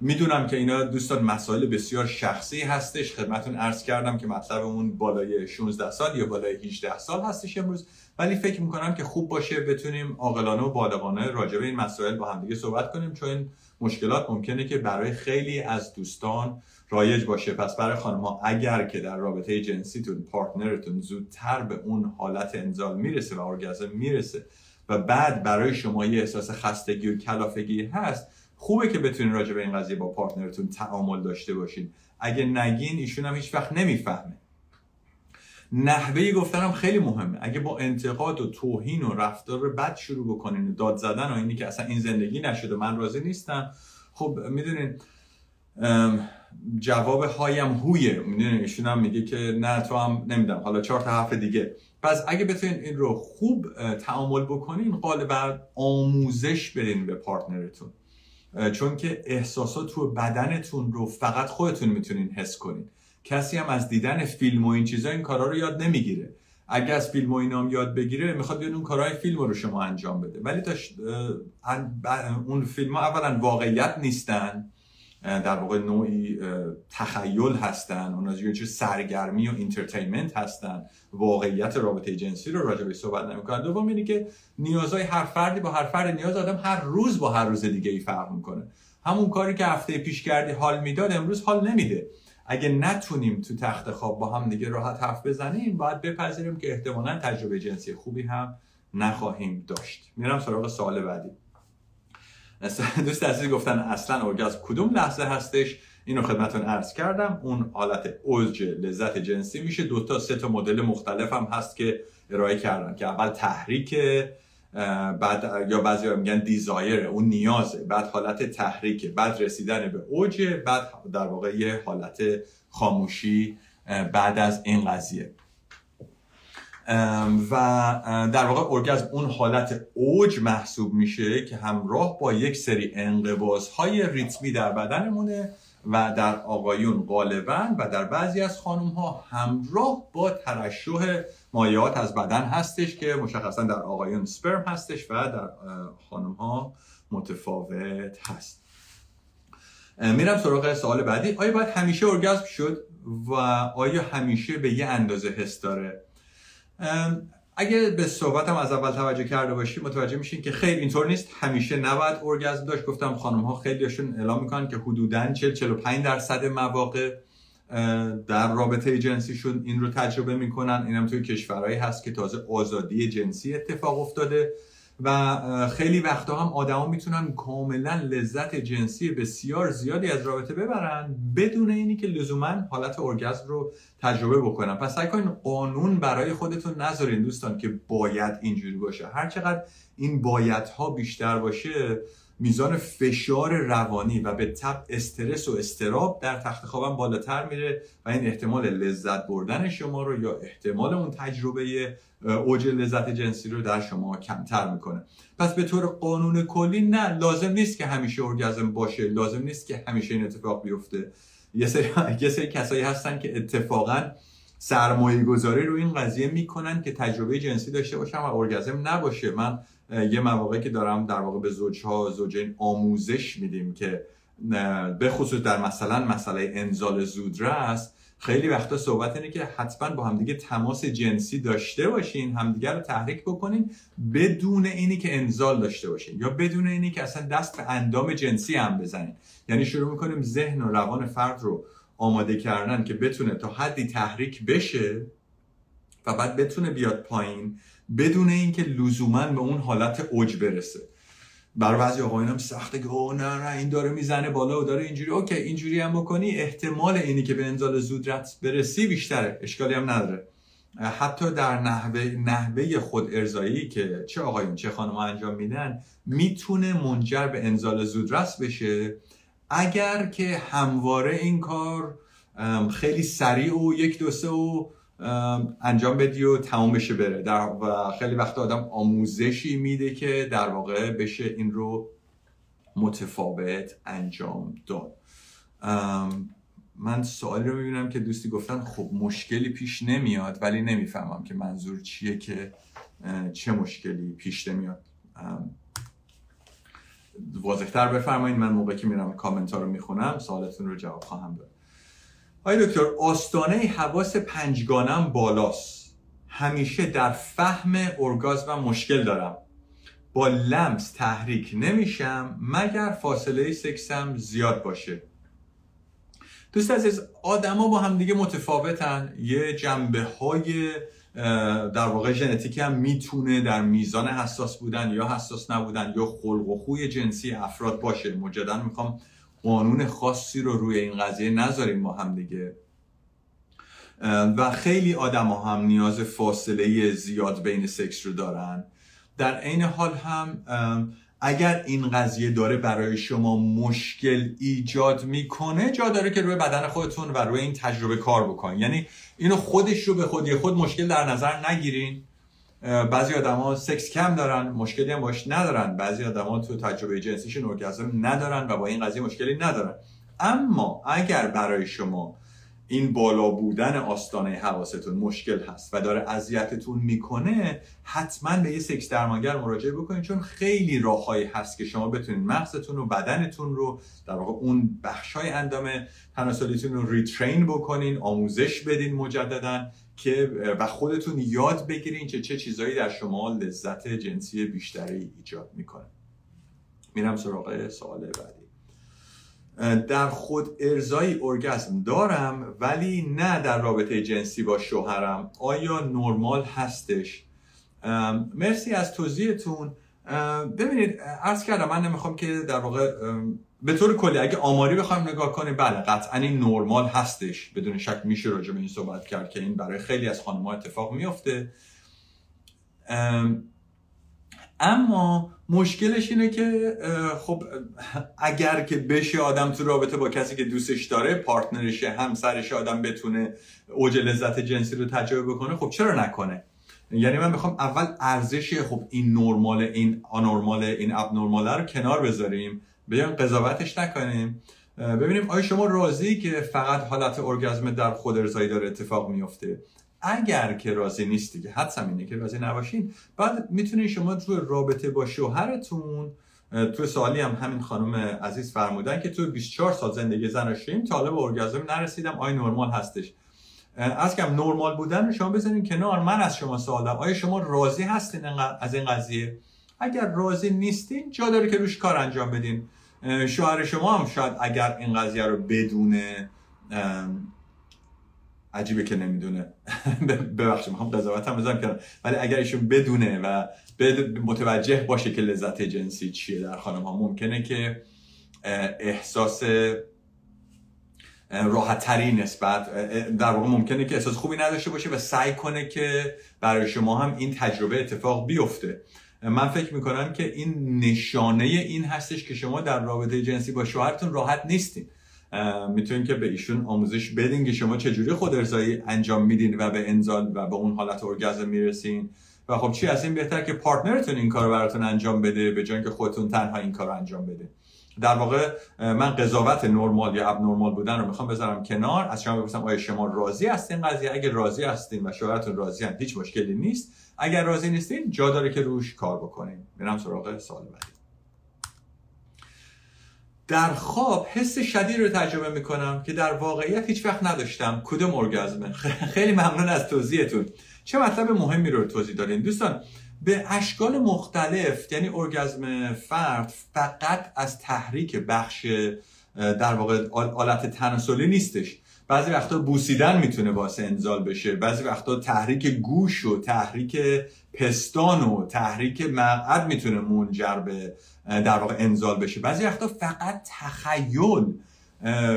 می‌دونم که اینا دوستان مسائل بسیار شخصی هستش. خدمتون عرض کردم که مطلب اون بالای 16 سال یا بالای 18 سال هستش امروز. ولی فکر می‌کنم که خوب باشه بتونیم عاقلانه و بالغانه راجع به این مسائل با همدیگه صحبت کنیم چون این مشکلات ممکنه که برای خیلی از دوستان رایج باشه. پس برای خانم ها اگر که در رابطه جنسیتون پارتنرتون زودتر به اون حالت انزال می‌رسه و ارگزم می‌رسه و بعد برای شما یه احساس خستگی و کلافگی هست خوبه که بتونین راجع به این قضیه با پارتنرتون تعامل داشته باشین. اگه نگین ایشون هم هیچ وقت نمی‌فهمه. نحوه گفتنم خیلی مهمه. اگه با انتقاد و توهین و رفتار بد شروع بکنین داد زدن و اینی که اصلا این زندگی نشده من راضی نیستم. خب می‌دونین جواب هایم هویه. می‌دونین ایشون هم میگه که نه تو هم نمیدم حالا چهار تا حرف دیگه. پس اگه بتونین این رو خوب تعامل بکنین غالبا آموزش بدین به partner تون. چون که احساسات تو بدنتون رو فقط خودتون می‌تونین حس کنین. کسی هم از دیدن فیلم و این چیزا این کارا رو یاد نمی‌گیره. اگه از فیلم و اینام یاد بگیره می‌خواد بیاد اون کارهای فیلم رو شما انجام بده. ولی تا اون فیلم ها اولا واقعیت نیستن. در واقع نوعی تخیل هستن. اونا یه سرگرمی و entertainment هستن. واقعیت رابطه جنسی رو راجع به صحبت نمی‌کنن. دوم اینه که نیازهای هر فردی با هر فرد نیاز آدم هر روز با هر روز دیگه ای فرق می‌کنه. همون کاری که هفته پیش کردی حال می‌داد امروز حال نمیده. اگه نتونیم تو تخت خواب با هم دیگه راحت حرف بزنیم باید بپذیریم که احتمالا تجربه جنسی خوبی هم نخواهیم داشت. میرم سراغ سوال بعدی. دوست عزیزی گفتن اصلا ارگازم کدوم لحظه هستش؟ اینو خدمتون عرض کردم. اون حالت اوج لذت جنسی میشه. دو تا سه تا مدل مختلف هم هست که ارائه کردن که اول تحریک بعد یا بعضی میگن دیزایر اون نیازه. بعد حالت تحریک بعد رسیدن به اوج بعد در واقع یه حالت خاموشی بعد از این قضیه. و در واقع ارگزم اون حالت اوج محسوب میشه که همراه با یک سری انقباض های ریتمی در بدنمونه. و در آقایون غالبا و در بعضی از خانم ها همراه با ترشح مایات از بدن هستش که مشخصا در آقایون سپرم هستش و در خانم ها متفاوت هست. میرم سراغ سوال بعدی. آیا باید همیشه ارگزم شد و آیا همیشه به یه اندازه حس داره؟ اگه به صحبتم از اول توجه کرده باشیم متوجه میشین که خیلی اینطور نیست. همیشه نباید ارگزم داشت. گفتم خانم ها خیلیشون اعلام می‌کنن که حدودا 40 45 درصد مواقع در رابطه جنسیشون این رو تجربه می‌کنن. اینم توی کشورهایی هست که تازه آزادی جنسی اتفاق افتاده. و خیلی وقتا هم آدما می‌تونن کاملا لذت جنسی بسیار زیادی از رابطه ببرن بدون اینی که لزوما حالت ارگزم رو تجربه بکنن. پس سعی کنین قانون برای خودتون نذارین دوستان که باید اینجوری باشه. هر چقدر این بایدها بیشتر باشه میزان فشار روانی و به تب استرس و استراب در تخت خوابم بالاتر میره و این احتمال لذت بردن شما رو یا احتمال اون تجربه اوج لذت جنسی رو در شما کمتر می‌کنه. پس به طور قانون کلی نه لازم نیست که همیشه ارگزم باشه لازم نیست که همیشه این اتفاق بیفته. یه سری, یه سری کسایی هستن که اتفاقا سرمایه گذاری رو این قضیه می‌کنن که تجربه جنسی داشته باشن و ارگزم نباشه. من یه مواقعی که دارم در واقع به زوجها زوجین آموزش میدیم که به خصوص در مثلا مسئله انزال زودرس خیلی وقتا صحبت اینه که حتما با همدیگه تماس جنسی داشته باشین همدیگه رو تحریک بکنین بدون اینی که انزال داشته باشین یا بدون اینی که اصلا دست به اندام جنسی هم بزنین. یعنی شروع می‌کنیم ذهن و روان فرد رو آماده کردن که بتونه تا حدی تحریک بشه و بعد بتونه بیاد پایین بدون اینکه لزوما به اون حالت اوج برسه. برای بعضی آقایون هم سخته که نه نه این داره می‌زنه بالا و داره اینجوری. اوکی اینجوری هم بکنی احتمال اینی که به انزال زودرت برسی بیشتره اشکالی هم نداره. حتی در نحوه, نحوه خود ارزایی که چه آقایون چه خانم انجام میدن می‌تونه منجر به انزال زودرس بشه. اگر که همواره این کار خیلی سریع و یک دو سه و انجام بدی و تمام بشه بره. در و خیلی وقت آدم آموزشی میده که در واقع بشه این رو متفاوت انجام داد. من سوالی رو می‌بینم که دوستی گفتن خب مشکلی پیش نمیاد ولی نمی‌فهمم که منظور چیه که چه مشکلی پیش نمیاد. واضحتر بفرمایید من موقعی که میرم کامنت ها رو می‌خونم سوالتون رو جواب خواهم داد. آقای دکتر آستانه حواس پنجگانم بالاست. همیشه در فهم ارگازم مشکل دارم. با لمس تحریک نمیشم مگر فاصله سکسم زیاد باشه. دوست عزیز آدما با هم دیگه متفاوتن. یه جنبه های در واقع ژنتیکی هم می‌تونه در میزان حساس بودن یا حساس نبودن یا خلق و خوی جنسی افراد باشه. مجددا می‌خوام قانون خاصی رو روی این قضیه نذاریم با هم دیگه. و خیلی آدم ها هم نیاز فاصله زیاد بین سکس رو دارن. در عین حال هم اگر این قضیه داره برای شما مشکل ایجاد می‌کنه جا داره که روی بدن خودتون و روی این تجربه کار بکنین یعنی اینو خودش رو به خودی خود مشکل در نظر نگیرین. بعضی ها سکس کم دارن مشکلی هم باش ندارن. بعضی ها تو تجربه جنسیشون ارگازم ندارن و با این قضیه مشکلی ندارن. اما اگر برای شما این بالا بودن آستانه حواستون مشکل هست و داره اذیتتون می‌کنه حتما به یه سکس درمانگر مراجعه بکنید چون خیلی راههایی هست که شما بتونید مغزتون و بدنتون رو در واقع اون بخشای اندام تناسلیتون رو ریترین بکنین آموزش بدین مجددا که و خودتون یاد بگیرین که چه چیزایی در شما لذت جنسی بیشتری ایجاد می‌کنه. میرم سراغ سوال بعدی. در خود ارزایی ارگزم دارم ولی نه در رابطه جنسی با شوهرم. آیا نرمال هستش؟ مرسی از توضیحتون. ببینید عرض کردم من نمی‌خوام که در واقع به طور کلی اگه آماری بخوایم نگاه کنیم بله قطعا این نرمال هستش. بدون شک میشه راجع به این صحبت کرد که این برای خیلی از خانم‌ها اتفاق میفته اما مشکلش اینه که خب اگر که بشه آدم تو رابطه با کسی که دوستش داره پارتنرشه همسرش آدم بتونه اوج لذت جنسی رو تجربه بکنه خب چرا نکنه؟ یعنی من می‌خوام اول ارزش خب این نرمال این آنورمال این اب رو کنار بذاریم بیان قضاوتش نکنیم. ببینیم آیا شما راضی که فقط حالت ارگزم در خود ارزایی داره اتفاق میفته اگر که راضی نیستی که حدسم اینه که راضی نباشین. بعد می‌تونید شما تو رابطه با شوهرتون تو سوالی هم همین خانم عزیز فرمودن که تو 24 سال زندگی زناشوییم تا حالا به ارگازم نرسیدم آیا نرمال هستش؟ از کم نرمال بودن رو شما بزنین کنار من از شما سوالم آیا شما راضی هستین از این قضیه؟ اگر راضی نیستین جا داره که روش کار انجام بدین. شوهر شما هم شاید اگر این قضیه رو بدونه عجیبه که نمی‌دونه. ببخشید می‌خوام قضاوت هم بزنم کنم ولی اگر ایشون بدونه و متوجه باشه که لذت جنسی چیه در خانم ها ممکنه که احساس راحت تری نسبت در واقع ممکنه که احساس خوبی نداشته باشه و سعی کنه که برای شما هم این تجربه اتفاق بیفته. من فکر می‌کنم که این نشانه این هستش که شما در رابطه جنسی با شوهرتون راحت نیستین. می‌تونین که به ایشون آموزش بدین که شما چجوری خود ارزایی انجام میدین و به انزال و به اون حالت ارگزم می‌رسین. و خب چی از این بهتر که پارتنرتون این کار براتون انجام بده به جای که خودتون تنها این کار انجام بده. در واقع من قضاوت نرمال یا اب نرمال بودن رو می‌خوام بذارم کنار. از شما بپرسم آیا شما راضی هستین قضیه؟ اگه راضی هستین و شوهرتون راضی هم هیچ مشکلی نیست. اگر راضی نیستین جا داره که روش کار بکنین. میرم سراغ سوال بعدی. در خواب حس شدید رو تجربه می‌کنم که در واقعیت هیچ وقت نداشتم. کدوم ارگازمه خیلی ممنون از توضیحتون. چه مطلب مهمی رو توضیح دادین؟ دوستان به اشکال مختلف یعنی ارگازم فرد فقط از تحریک بخش در واقع آلت تناسلی نیستش. بعضی وقتا بوسیدن می‌تونه باعث انزال بشه. بعضی وقتا تحریک گوش و تحریک پستان و تحریک مقعد می‌تونه منجر به در واقع انزال بشه. بعضی وقتا فقط تخیل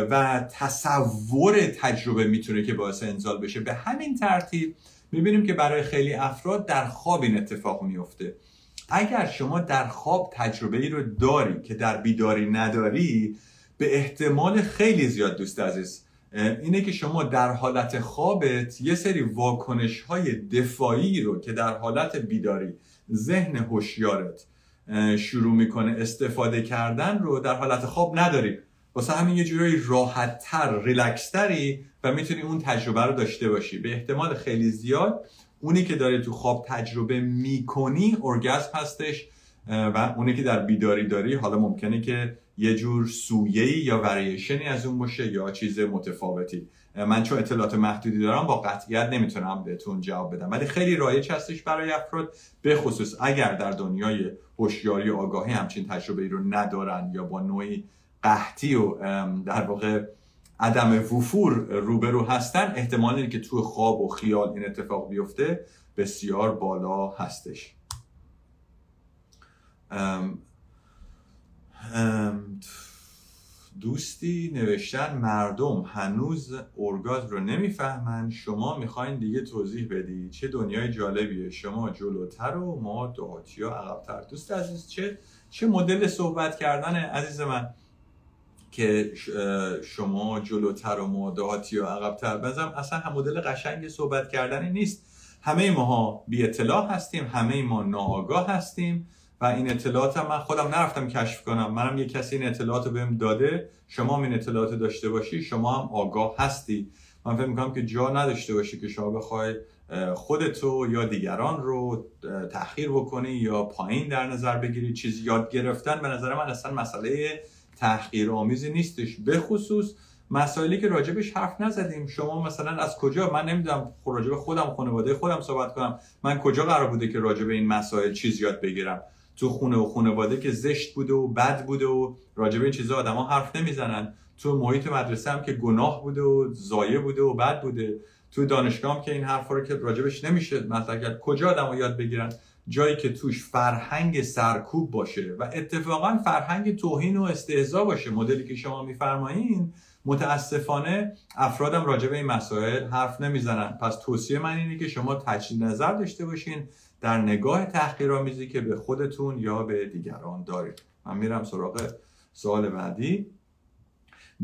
و تصور تجربه می‌تونه که باعث انزال بشه. به همین ترتیب می‌بینیم که برای خیلی افراد در خواب این اتفاق میفته اگر شما در خواب تجربه ای رو داری که در بیداری نداری به احتمال خیلی زیاد دوست عزیز اینه که شما در حالت خوابت یه سری واکنش های دفاعی رو که در حالت بیداری ذهن هوشیارت شروع می‌کنه استفاده کردن رو در حالت خواب نداری. واسه همین یه جورایی راحت تر ریلکس تری و می‌تونی اون تجربه رو داشته باشی. به احتمال خیلی زیاد اونی که داره تو خواب تجربه می‌کنی ارگزم هستش و اونی که در بیداری داری حالا ممکنه که یه جور سویهی یا وریشنی از اون باشه یا چیز متفاوتی. من چون اطلاعات محدودی دارم با قطعیت نمی‌تونم بهتون جواب بدم. ولی خیلی رایج هستش برای افراد به خصوص اگر در دنیای هوشیاری و آگاهی همچین تجربه ای رو ندارن یا با نوعی قحطی و در واقع عدم وفور روبرو هستن احتمال که تو خواب و خیال این اتفاق بیفته بسیار بالا هستش. دوستی نوشتن مردم هنوز ارگاز رو نمی‌فهمن. شما می‌خواین دیگه توضیح بدی چه دنیای جالبیه. شما جلوتر و ما دعاتی ها عقبتر. دوست عزیز چه چه مدل صحبت کردن عزیز من که شما جلوتر و ما دعاتی و عقبتر. بزنم اصلا هم مدل قشنگ صحبت کردنی نیست. همه ماها بی اطلاع هستیم. همه ما ناآگاه هستیم. و این اطلاعات هم من خودم نرفتم کشف کنم. منم یه کسی این اطلاعات رو بهم داده. شما هم این اطلاعات داشته باشی. شما هم آگاه هستی. من فکر می‌کنم که جا نداشته باشی که شما بخوای خودتو یا دیگران رو تأخیر بکنی یا پایین در نظر بگیری. چیزی یاد گرفتن به نظر من اصلا مسئله تحقیر آمیزی نیستش. به خصوص مسائلی که راجبش حرف نزدیم. شما مثلا از کجا؟ من نمی‌دونم راجب خودم خانواده خودم صحبت کنم. من کجا قرار بوده که راجب این مسائل چیز یاد بگیرم؟ تو خونه و خانواده که زشت بوده و بد بوده و راجب این چیزا آدما حرف نمی‌زنن. تو محیط مدرسه هم که گناه بوده و زایه بوده و بد بوده. تو دانشگاه هم که این حرفا رو که راجبش نمیشه مطرح کرد. کجا آدما یاد بگیرن؟ جایی که توش فرهنگ سرکوب باشه و اتفاقا فرهنگ توهین و استهزا باشه. مدلی که شما میفرمایین متاسفانه افرادم راجع به این مسائل حرف نمی‌زنن. پس توصیه من اینه که شما تجدید نظر داشته باشین. در نگاه تحقیرآمیزی که به خودتون یا به دیگران دارید. من میرم سراغ سوال بعدی.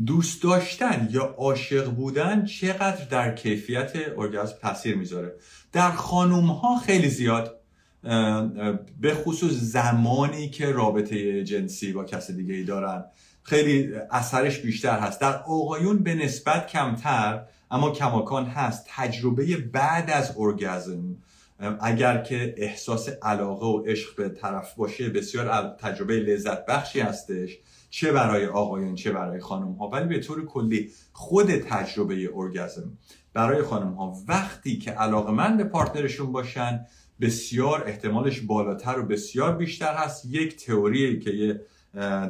دوست داشتن یا عاشق بودن چقدر در کیفیت ارگازم تاثیر می‌ذاره؟ در خانوم ها خیلی زیاد به خصوص زمانی که رابطه جنسی با کس دیگه ای دارن خیلی اثرش بیشتر هست. در آقایون به نسبت کمتر اما کماکان هست. تجربه بعد از ارگازم اگر که احساس علاقه و عشق به طرف باشه بسیار تجربه لذت بخشی هستش چه برای آقایان چه برای خانم ها ولی به طور کلی خود تجربه ارگازم برای خانم ها وقتی که علاقه من به پارتنرشون باشن بسیار احتمالش بالاتر و بسیار بیشتر هست. یک تئوری که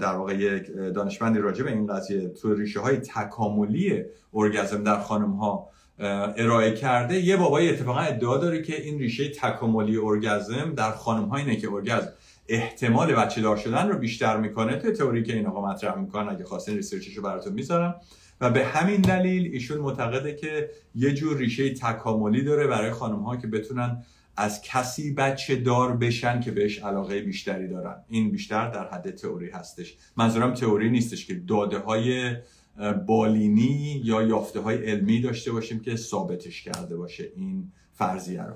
در واقع یک دانشمندی راجع به این قضیه تو ریشه های تکاملی ارگزم در خانم ها ارائه کرده یه بابای اتفاقا ادعا داره که این ریشه تکاملی ارگزم در خانم ها اینه که ارگزم احتمال بچه دار شدن رو بیشتر می‌کنه تو تئوری که این آقا مطرح می‌کنن اگه خواستین ریسرچش رو براتون می‌ذارم. و به همین دلیل ایشون معتقده که یه جور ریشه تکاملی داره برای خانم ها که بتونن از کسی بچه دار بشن که بهش علاقه بیشتری دارن. این بیشتر در حد تئوری هستش. منظورم تئوری نیستش که داده های بالینی یا یافته های علمی داشته باشیم که ثابتش کرده باشه این فرضیه رو.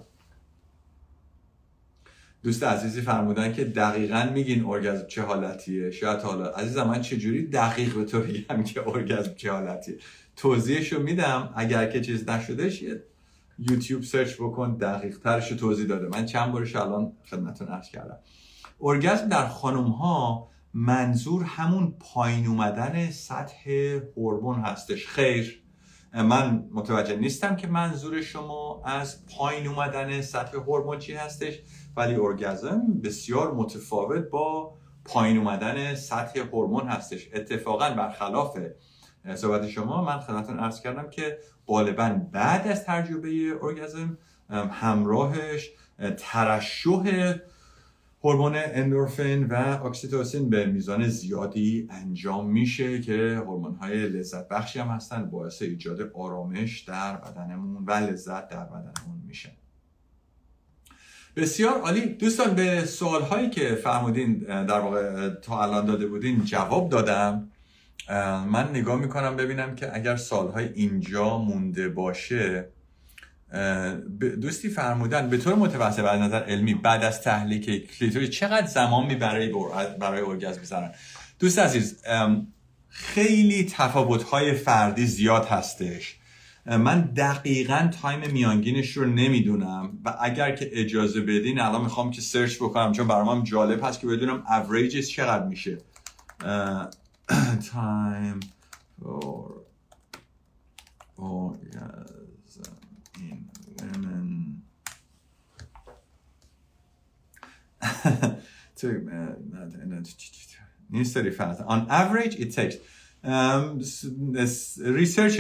دوست عزیزی فرمودن که دقیقا میگین ارگزم چه حالتیه. شاید حالا عزیزم من چجوری دقیق به تو بگم که ارگزم چه حالتیه؟ توضیحشو میدم. اگر که چیز نشدهش یوتیوب سرچ بکن دقیق ترش توضیح داده. من چند بارش الان خدمتون عرض کردم. ارگزم در خانم ها منظور همون پایین اومدن سطح هورمون هستش. خیر. من متوجه نیستم که منظور شما از پایین اومدن سطح هورمون چی هستش ولی ارگزم بسیار متفاوت با پایین اومدن سطح هورمون هستش. اتفاقا برخلاف صحبت شما من خدمتتون عرض کردم که غالبا بعد از تجربه ارگزم همراهش ترشح هورمون اندورفین و اکسیتوسین به میزان زیادی انجام میشه که هورمون های لذت بخشی هم هستن باعث ایجاد آرامش در بدنمون و لذت در بدنمون میشه. بسیار عالی. دوستان به سوال هایی که فرمودین در واقع تا الان داده بودین جواب دادم. من نگاه می‌کنم ببینم که اگر سال های اینجا مونده باشه دوستی فرمودن به طور متوسط از نظر علمی بعد از تحلیک کلیتوری چقدر زمان می‌بره برای ارگزم بزنن دوست عزیز خیلی تفاوت های فردی زیاد هستش. من دقیقا time میانگینش رو نمی‌دونم و اگر که اجازه بدین الان می‌خوام که search بکنم چون برام جالب هست که بدونم اوریجش چقدر میشه. time in women نیست داری on average it takes research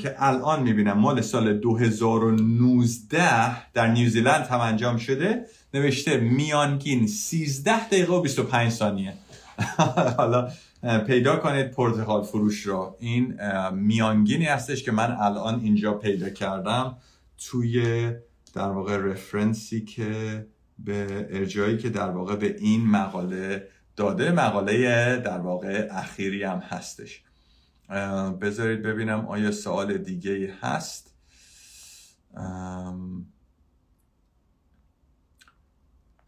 که الان می‌بینم مال سال 2019 در نیوزیلند هم انجام شده. نوشته میانگین 13 دقیقه و 25 ثانیه. حالا پیدا کنید پرتغال فروش را. این میانگینی هستش که من الان اینجا پیدا کردم. توی در واقع reference ی که به ارجایی که در واقع به این مقاله داده مقاله در واقع اخیری هم هستش. بذارید ببینم آیا سوال دیگه هست.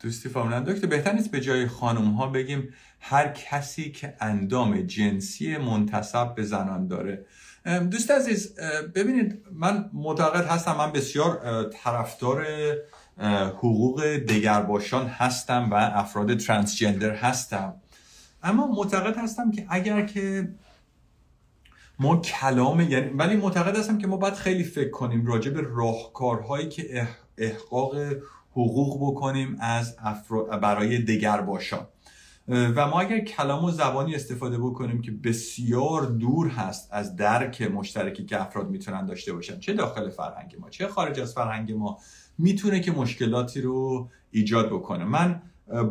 دوستی فاملن دکتر بهتر نیست به جای خانم ها بگیم هر کسی که اندام جنسی منتصب به زنان داره. دوست عزیز ببینید من معتقد هستم من بسیار طرفدار حقوق دگرباشان هستم و افراد ترانسجندر هستم. اما معتقد هستم که اگر که ما کلام یعنی ولی معتقد هستم که ما باید خیلی فکر کنیم راجع به راهکارهایی که احقاق حقوق بکنیم از برای دگرباشان. و ما اگر کلام و زبانی استفاده بکنیم که بسیار دور هست از درک مشترکی که افراد می‌تونن داشته باشن چه داخل فرهنگ ما چه خارج از فرهنگ ما می‌تونه که مشکلاتی رو ایجاد بکنه. من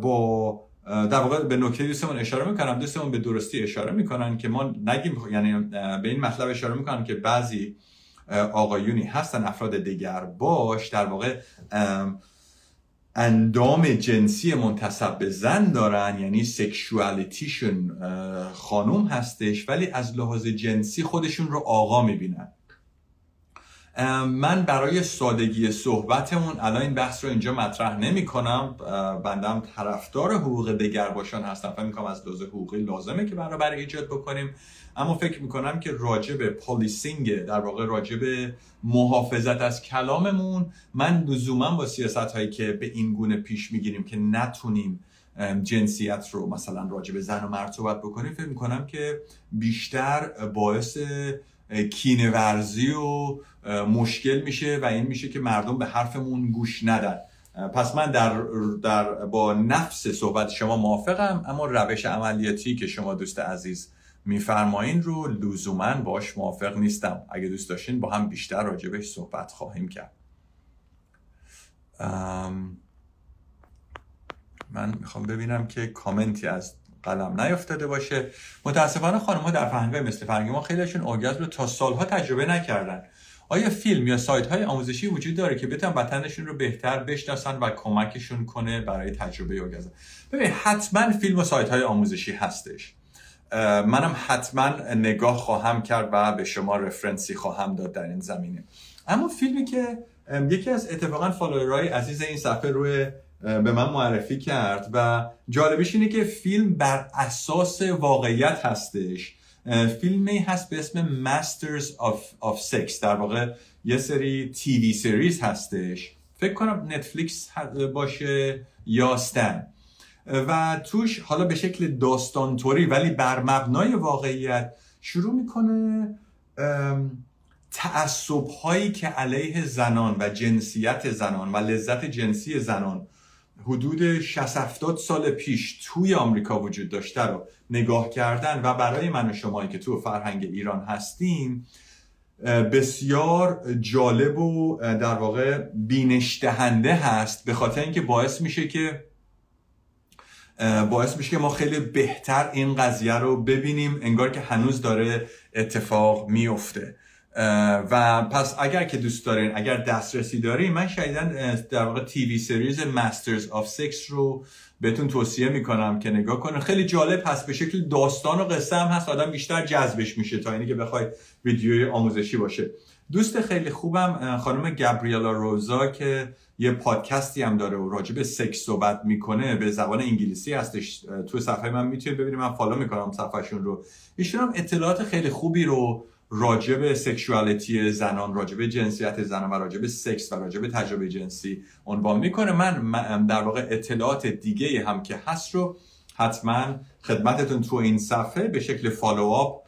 با در واقع به نکته دوستمون اشاره می‌کنم. دوستمون به درستی اشاره می‌کنن که ما نگیم یعنی به این مطلب اشاره می‌کنم که بعضی آقایونی هستن افراد دیگر باش در واقع اندام جنسی منتصب به زن دارن یعنی سکشوالیتیشون خانوم هستش ولی از لحاظ جنسی خودشون رو آقا می‌بینن. من برای سادگی صحبتمون الان این بحث رو اینجا مطرح نمی کنم بندم طرفدار حقوق دگر باشان هستم. فکر می‌کنم از لحاظ حقوقی لازمه که برای ایجاد بکنیم. اما فکر می‌کنم که راجع به پالیسینگ در واقع راجع به محافظت از کلاممون من لزوما با سیاست هایی که به این گونه پیش می‌گیریم که نتونیم جنسیت رو مثلا راجع به زن و مرد صحبت بکنیم فکر می‌کنم که بیشتر باعث کینه ورزی و مشکل میشه و این میشه که مردم به حرفمون گوش ندن. پس من در, در با نفس صحبت شما موافقم اما روش عملیاتی که شما دوست عزیز میفرمایین رو لزوما باش موافق نیستم. اگه دوست داشتین با هم بیشتر راجبش صحبت خواهیم کرد. من می‌خوام ببینم که کامنتی از قلم نیافتاده باشه. متاسفانه خانم ها در فرهنگ مثل فرهنگ ما خیلیشون ارگازم رو تا سالها تجربه نکردن. آیا فیلم یا سایت های آموزشی وجود داره که بتونن وطنشون رو بهتر بشناسن و کمکشون کنه برای تجربه ارگازم ببین حتما فیلم و سایت های آموزشی هستش. منم حتما نگاه خواهم کرد و به شما رفرنسی خواهم داد در این زمینه. اما فیلمی که یکی از اتفاقا فالوورای عزیز این صفحه روی به من معرفی کرد و جالبش اینه که فیلم بر اساس واقعیت هستش. فیلمی هست به اسم Masters of, of Sex. در واقع یه سری تیوی سریز هستش. فکر کنم نتفلیکس باشه یا ستن و توش حالا به شکل داستانطوری ولی بر مبنای واقعیت شروع می‌کنه تعصب هایی که علیه زنان و جنسیت زنان و لذت جنسی زنان حدود 60 سال پیش توی آمریکا وجود داشته رو نگاه کردن و برای من و شمایی که تو فرهنگ ایران هستیم بسیار جالب و در واقع بینشتهنده هست به خاطر اینکه باعث میشه که باعث میشه که ما خیلی بهتر این قضیه رو ببینیم انگار که هنوز داره اتفاق میفته. و پس اگر که دوست دارین اگر دسترسی دارین من شایدن در واقع TV series Masters of Sex رو بهتون توصیه می‌کنم که نگاه کنه خیلی جالب هست به شکل داستان و قصه هم هست آدم بیشتر جذبش میشه تا اینی که بخوای ویدیوی آموزشی باشه. دوست خیلی خوبم خانم گابریالا روزا که یه پادکستی هم داره و راجع به سکس صحبت می‌کنه به زبان انگلیسی هستش. تو صفحه من می‌تونید ببینید. من follow می‌کنم صفحهشون رو. ایشون هم اطلاعات خیلی خوبی رو راجع به sexuality زنان راجع جنسیت زنان و راجع به سکس و راجع به تجربه جنسی عنوان می‌کنه. من در واقع اطلاعات دیگه هم که هست رو حتما خدمتتون تو این صفحه به شکل follow up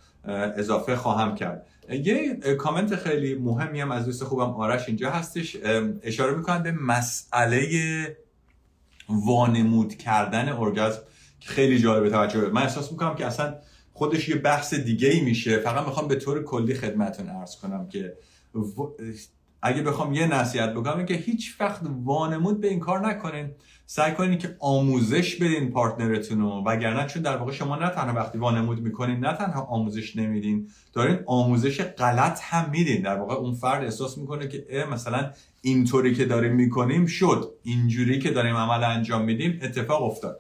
اضافه خواهم کرد. یه کامنت خیلی مهمی هم از دوست خوبم آرش اینجا هستش. اشاره می‌کنن به مسئله وانمود کردن ارگازم که خیلی جالبه توجه من احساس می‌کنم که اصلا خودش یه بحث دیگه ای میشه. فقط می‌خوام به طور کلی خدمتون ارز کنم که اگه بخوام یه نصیحت بکنم که هیچ وقت وانمود به این کار نکنین. سعی کنین که آموزش بدین پارتنرتون رو وگرنه چون در واقع شما نه تنها وقتی وانمود می‌کنین نه تنها آموزش نمیدین دارین آموزش غلط هم میدین. در واقع اون فرد احساس می‌کنه که مثلا اینطوری که داریم می‌کنیم شد. اینجوری که داریم عمل انجام میدیم اتفاق افتاد.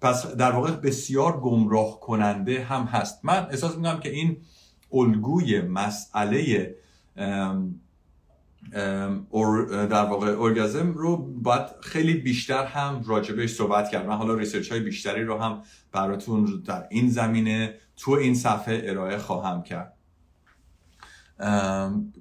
پس در واقع بسیار گمراه کننده هم هست. من احساس می‌کنم که این الگوی مسئله در واقع ارگازم رو باید خیلی بیشتر هم راجبش صحبت کرد. من حالا research های بیشتری رو هم براتون در این زمینه تو این صفحه ارائه خواهم کرد.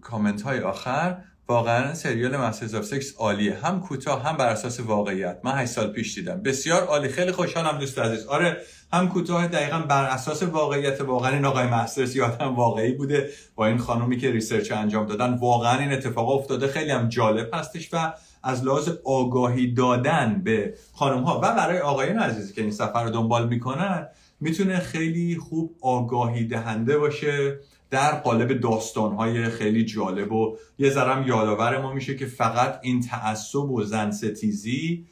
کامنت های آخر. واقعا سریال Masters of Sex عالیه. هم کوتاه هم بر اساس واقعیت. من 8 سال پیش دیدم. بسیار عالی. خیلی خوشحالم دوست عزیز. آره هم کوتاه دقیقا بر اساس واقعیت واقعا این آقای مسترز یه آدم واقعی بوده. با این خانومی که research انجام دادن واقعا این اتفاق افتاده. خیلی هم جالب هستش و از لحاظ آگاهی دادن به خانم ها و برای آقایان عزیزی که این صفحه رو دنبال می‌کنن می‌تونه خیلی خوب آگاهی دهنده باشه در قالب داستانهای خیلی جالب. و یه ذرم یادآور ما میشه که فقط این تعصب و زن ستیزی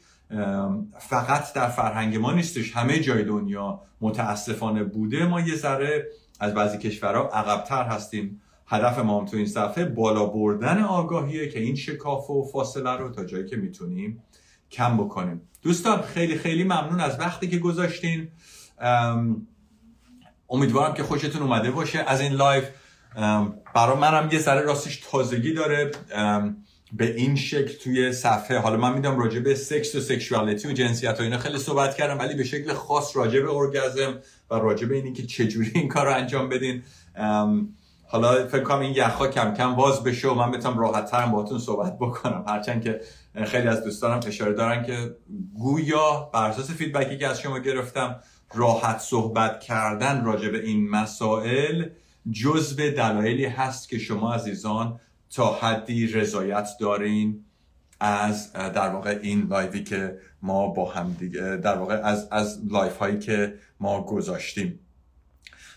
فقط در فرهنگ ما نیستش. همه جای دنیا متاسفانه بوده. ما یه ذره از بعضی کشورها عقبتر هستیم. هدف ما هم تو این صفحه بالا بردن آگاهیه که این شکاف و فاصله رو تا جایی که می‌تونیم کم بکنیم. دوستان خیلی خیلی ممنون از وقتی که گذاشتین. امیدوارم که خوشتون اومده باشه. از این لایو برای منم یه ذره راستش تازگی داره. به این شکل توی صفحه. حالا من میدم راجع به سکس و sexuality و جنسیت و اینا خیلی صحبت کردم ولی به شکل خاص راجع به ارگزم و راجع به اینی که چجوری این کار رو انجام بدین. حالا فکر کنم این یخها کم کم باز بشه و من بتونم راحت ترم باهاتون صحبت بکنم. هرچند که خیلی از دوستانم اشاره دارن که گویا بر اساس feedback ی که از شما گرفتم راحت صحبت کردن راجع به این مسائل جزء دلایلی هست که شما عزیزان تا حدی رضایت دارین از در واقع این لایوی که ما با هم دیگه در واقع از از لایو هایی که ما گذاشتیم.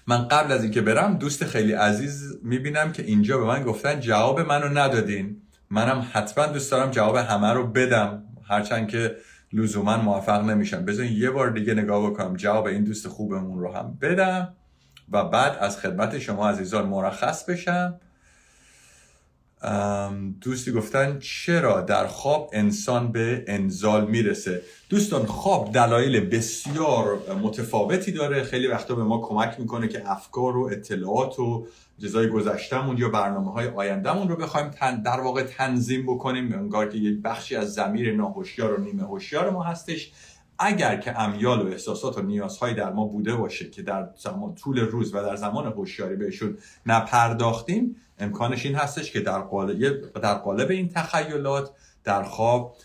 من قبل از اینکه برم دوست خیلی عزیز می‌بینم که اینجا به من گفتن جواب منو ندادین. منم حتما دوست دارم جواب همه رو بدم. هرچند که لزوما موفق نمیشم. بذارین یه بار دیگه نگاه بکنم. جواب این دوست خوبمون رو هم بدم و بعد از خدمت شما عزیزان مرخص بشم. دوستی گفتن چرا در خواب انسان به انزال می‌رسه؟ دوستان خواب دلایل بسیار متفاوتی داره. خیلی وقتا به ما کمک می‌کنه که افکار و اطلاعات و جزای گذشتمون یا برنامه های آیندهمون رو بخوایم تن در واقع تنظیم بکنیم. انگار که یک بخشی از زمیر ناهوشیار و نیمه هوشیار ما هستش. اگر که امیال و احساسات و نیازهایی در ما بوده باشه که در زمان طول روز و در زمان هوشیاری بهشون نپرداختیم امکانش این هستش که در قالب, در قالب این تخیلات در خواب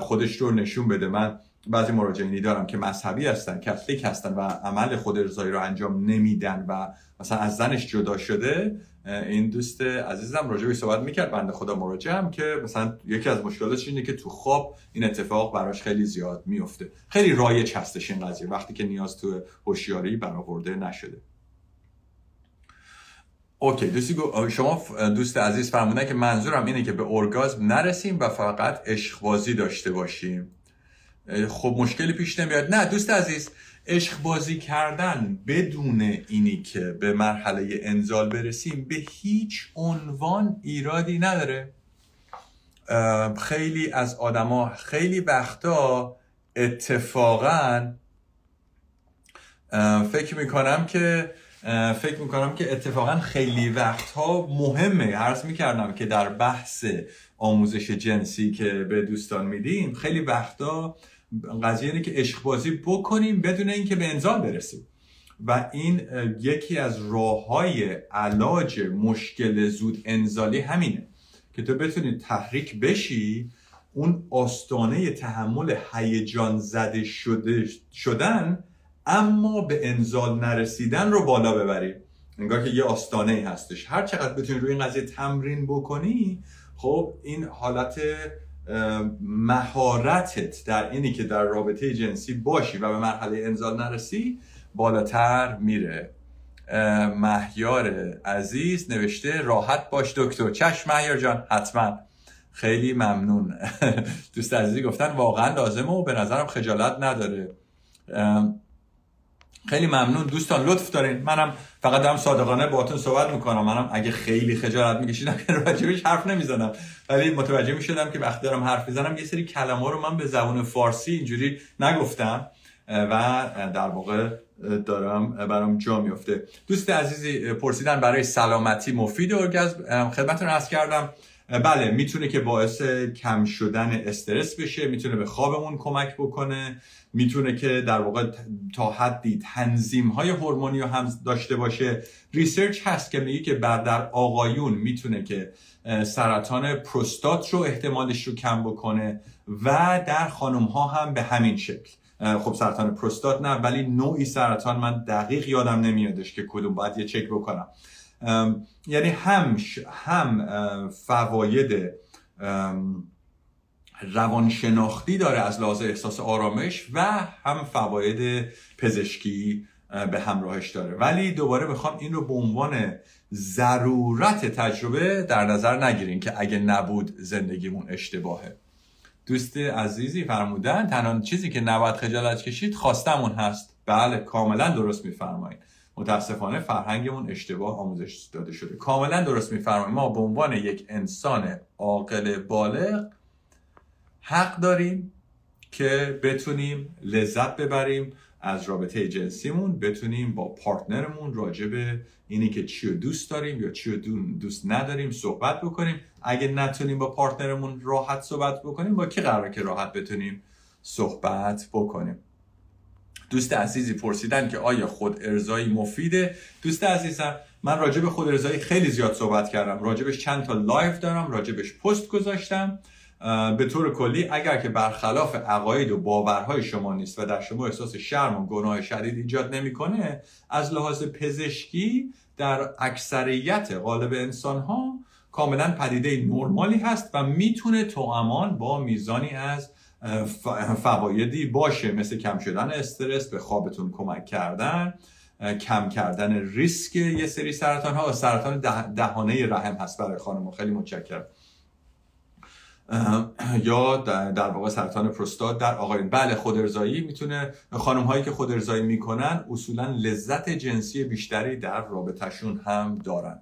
خودش رو نشون بده. من بعضی مراجعینی دارم که مذهبی هستن کاتولیک هستن و عمل خود ارزایی رو انجام نمیدن و مثلا از زنش جدا شده. این دوست عزیزم راجع به صحبت می‌کرد بنده خدا مراجع هم که مثلا یکی از مشکلاتش اینه که تو خواب این اتفاق براش خیلی زیاد میفته خیلی رایج هستش این قضیه وقتی که نیاز تو هوشیاری برآورده نشده. اوکی دوستی شما دوست عزیز فرمودن که منظورم اینه که به ارگازم نرسیم و فقط عشق داشته باشیم. خب مشکلی پیش نمیاد. نه دوست عزیز عشق بازی کردن بدون اینی که به مرحله انزال برسیم به هیچ عنوان ایرادی نداره. خیلی از آدما خیلی وقتا اتفاقا فکر می‌کنم که فکر می‌کنم که اتفاقا خیلی وقتها مهمه. عرض می‌کردم که در بحث آموزش جنسی که به دوستان میدیم خیلی وقتا قضیه اینه که عشق بکنیم بدون اینکه به انزال برسیم. و این یکی از راه های علاج مشکل زود انزالی همینه که تو بتونی تحریک بشی اون آستانه تحمل هیجان زده شده شدن اما به انزال نرسیدن رو بالا ببری انگار که یه آستانه هستش. هر چقدر بتونی روی این قضیه تمرین بکنی خب این حالت مهارتت در اینی که در رابطه جنسی باشی و به مرحله انزال نرسی بالاتر میره. مهیار عزیز نوشته راحت باش دکتر. چشم مهیار جان حتما. خیلی ممنون. دوست عزیزی گفتن واقعا لازمه و به نظرم خجالت نداره. خیلی ممنون. دوستان لطف دارین. منم فقط دارم صادقانه باهاتون صحبت می‌کنم. منم اگه خیلی خجالت میکشیدم که راجبش حرف نمی‌زنم. ولی متوجه می‌شدم که وقتی دارم حرف می‌زنم یه سری کلمه رو من به زبان فارسی اینجوری نگفتم و در واقع دارم برام جا میفته دوست عزیزی پرسیدن برای سلامتی مفید ارگزم خدمتتون عرض کردم. بله می‌تونه که باعث کم شدن استرس بشه می‌تونه به خوابمون کمک بکنه می‌تونه که در واقع تا حدی تنظیم های هورمونی رو هم داشته باشه. research هست که میگه که بعد در آقایون می‌تونه که سرطان پروستات رو احتمالش رو کم بکنه و در خانم ها هم به همین شکل. خب سرطان پروستات نه ولی نوعی سرطان من دقیق یادم نمیادش که کدوم. باید یه چک بکنم. یعنی هم هم فواید روانشناختی داره از لحاظ احساس آرامش و هم فواید پزشکی به همراهش داره. ولی دوباره می‌خوام این رو به عنوان ضرورت تجربه در نظر نگیرین که اگه نبود زندگیمون اشتباهه. دوست عزیزی فرمودن تنها چیزی که نباید خجالت کشید خواستمون هست. بله کاملا درست میفرمایید. متاسفانه فرهنگمون اشتباه آموزش داده شده. کاملا درست میفرمایید. ما به عنوان یک انسان عاقل بالغ حق داریم که بتونیم لذت ببریم از رابطه جنسیمون بتونیم با partner مون راجع به اینی که چی رو دوست داریم یا چی رو دوست نداریم صحبت بکنیم. اگه نتونیم با partner مون راحت صحبت بکنیم با کی قراره که راحت بتونیم صحبت بکنیم؟ دوست عزیزی پرسیدن که آیا خود ارضایی مفیده؟ دوست عزیزم من راجع به خود ارضایی خیلی زیاد صحبت کردم. راجبش چند تا لایو دارم راجبش پست گذاشتم. به طور کلی اگر که برخلاف عقاید و باورهای شما نیست و در شما احساس شرم و گناه شدید ایجاد نمی‌کنه از لحاظ پزشکی در اکثریت غالب انسان ها کاملا پدیده نرمالی هست و می‌تونه توامان با میزانی از فوایدی باشه. مثل کم شدن استرس به خوابتون کمک کردن کم کردن ریسک یه سری سرطان ها و سرطان دهانه رحم هست برای خانم. خیلی متشکرم. یا در واقع سرطان پروستات در آقایون. بله خودارضایی می‌تونه خانم هایی که خودارضایی می‌کنن اصولا لذت جنسی بیشتری در رابطهشون هم دارن.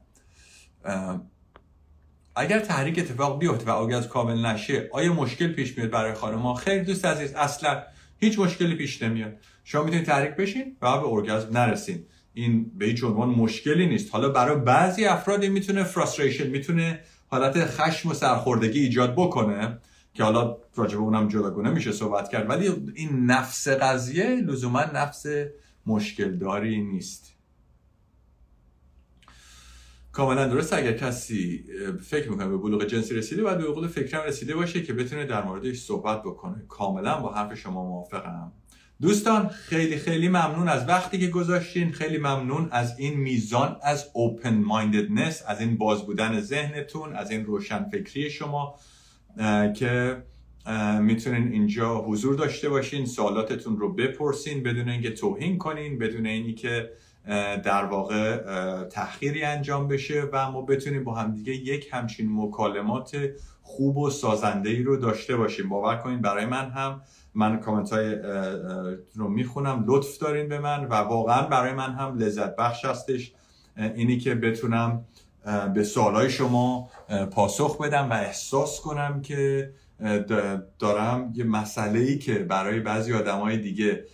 اگر تحریک اتفاق بیفته و آگاز کامل نشه آیا مشکل پیش میاد برای خانم ها؟ خیلی دوست عزیز اصلا هیچ مشکلی پیش نمیاد. شما می‌تونید تحریک بشین و به ارگازم نرسین. این به هیچ عنوان مشکلی نیست. حالا برای بعضی افرادی می‌تونه فرستریشن می‌تونه حالت خشم و سرخوردگی ایجاد بکنه که حالا راجع به اونم جداگونه میشه صحبت کرد. ولی این نفس قضیه لزوما نفس مشکل داری نیست. کاملا درست اگر کسی فکر می‌کنه به بلوغ جنسی رسیده باید به بلوغ فکرم رسیده باشه که بتونه در موردش صحبت بکنه. کاملا با حرف شما موافقم. دوستان خیلی خیلی ممنون از وقتی که گذاشتین. خیلی ممنون از این میزان از اوپن ماینددنس از این باز بودن ذهنتون از این روشن فکری شما که می‌تونین اینجا حضور داشته باشین سوالاتتون رو بپرسین بدون اینکه توهین کنین بدون اینی که در واقع تحقیری انجام بشه و ما بتونیم با همدیگه یک همچین مکالمات خوب و سازنده ای رو داشته باشیم. باور کنین برای من هم من کامنت های رو می‌خونم لطف دارین به من و واقعا برای من هم لذت بخش هستش. اینی که بتونم به سوالای شما پاسخ بدم و احساس کنم که دارم یه مسئله ای که برای بعضی آدمای دیگه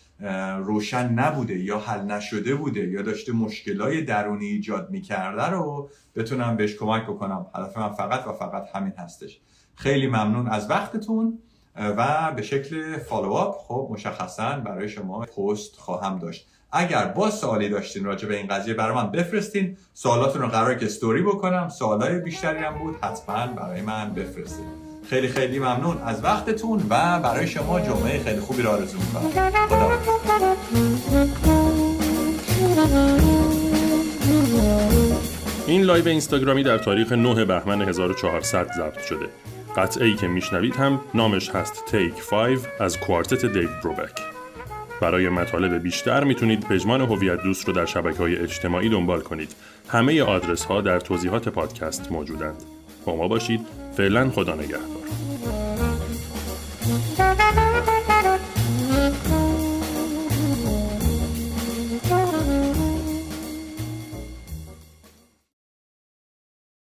روشن نبوده یا حل نشده بوده یا داشته مشکلای درونی ایجاد می‌کرده رو بتونم بهش کمک بکنم. هدف من فقط و فقط همین هستش. خیلی ممنون از وقتتون و به شکل فالوآپ خب مشخصا برای شما پست خواهم داشت. اگر با سوالی داشتین راجع به این قضیه برای من بفرستین. سوالاتون رو قرار که استوری بکنم. سوالای بیشتری هم بود حتما برای من بفرستین. خیلی خیلی ممنون. از وقتتون و برای شما جمعه خیلی خوبی را آرزو می‌کنم. این لایو اینستاگرامی در تاریخ 9 بهمن 1400 ضبط شده. قطعه ای که میشنوید هم نامش هست Take 5 از کوارتت دیو بروبک. برای مطالب بیشتر می‌تونید پژمان هویت دوست رو در شبکه های اجتماعی دنبال کنید. همه آدرس ها در توضیحات پادکست موجودند. با ما باشید. فعلا خدا نگهدار.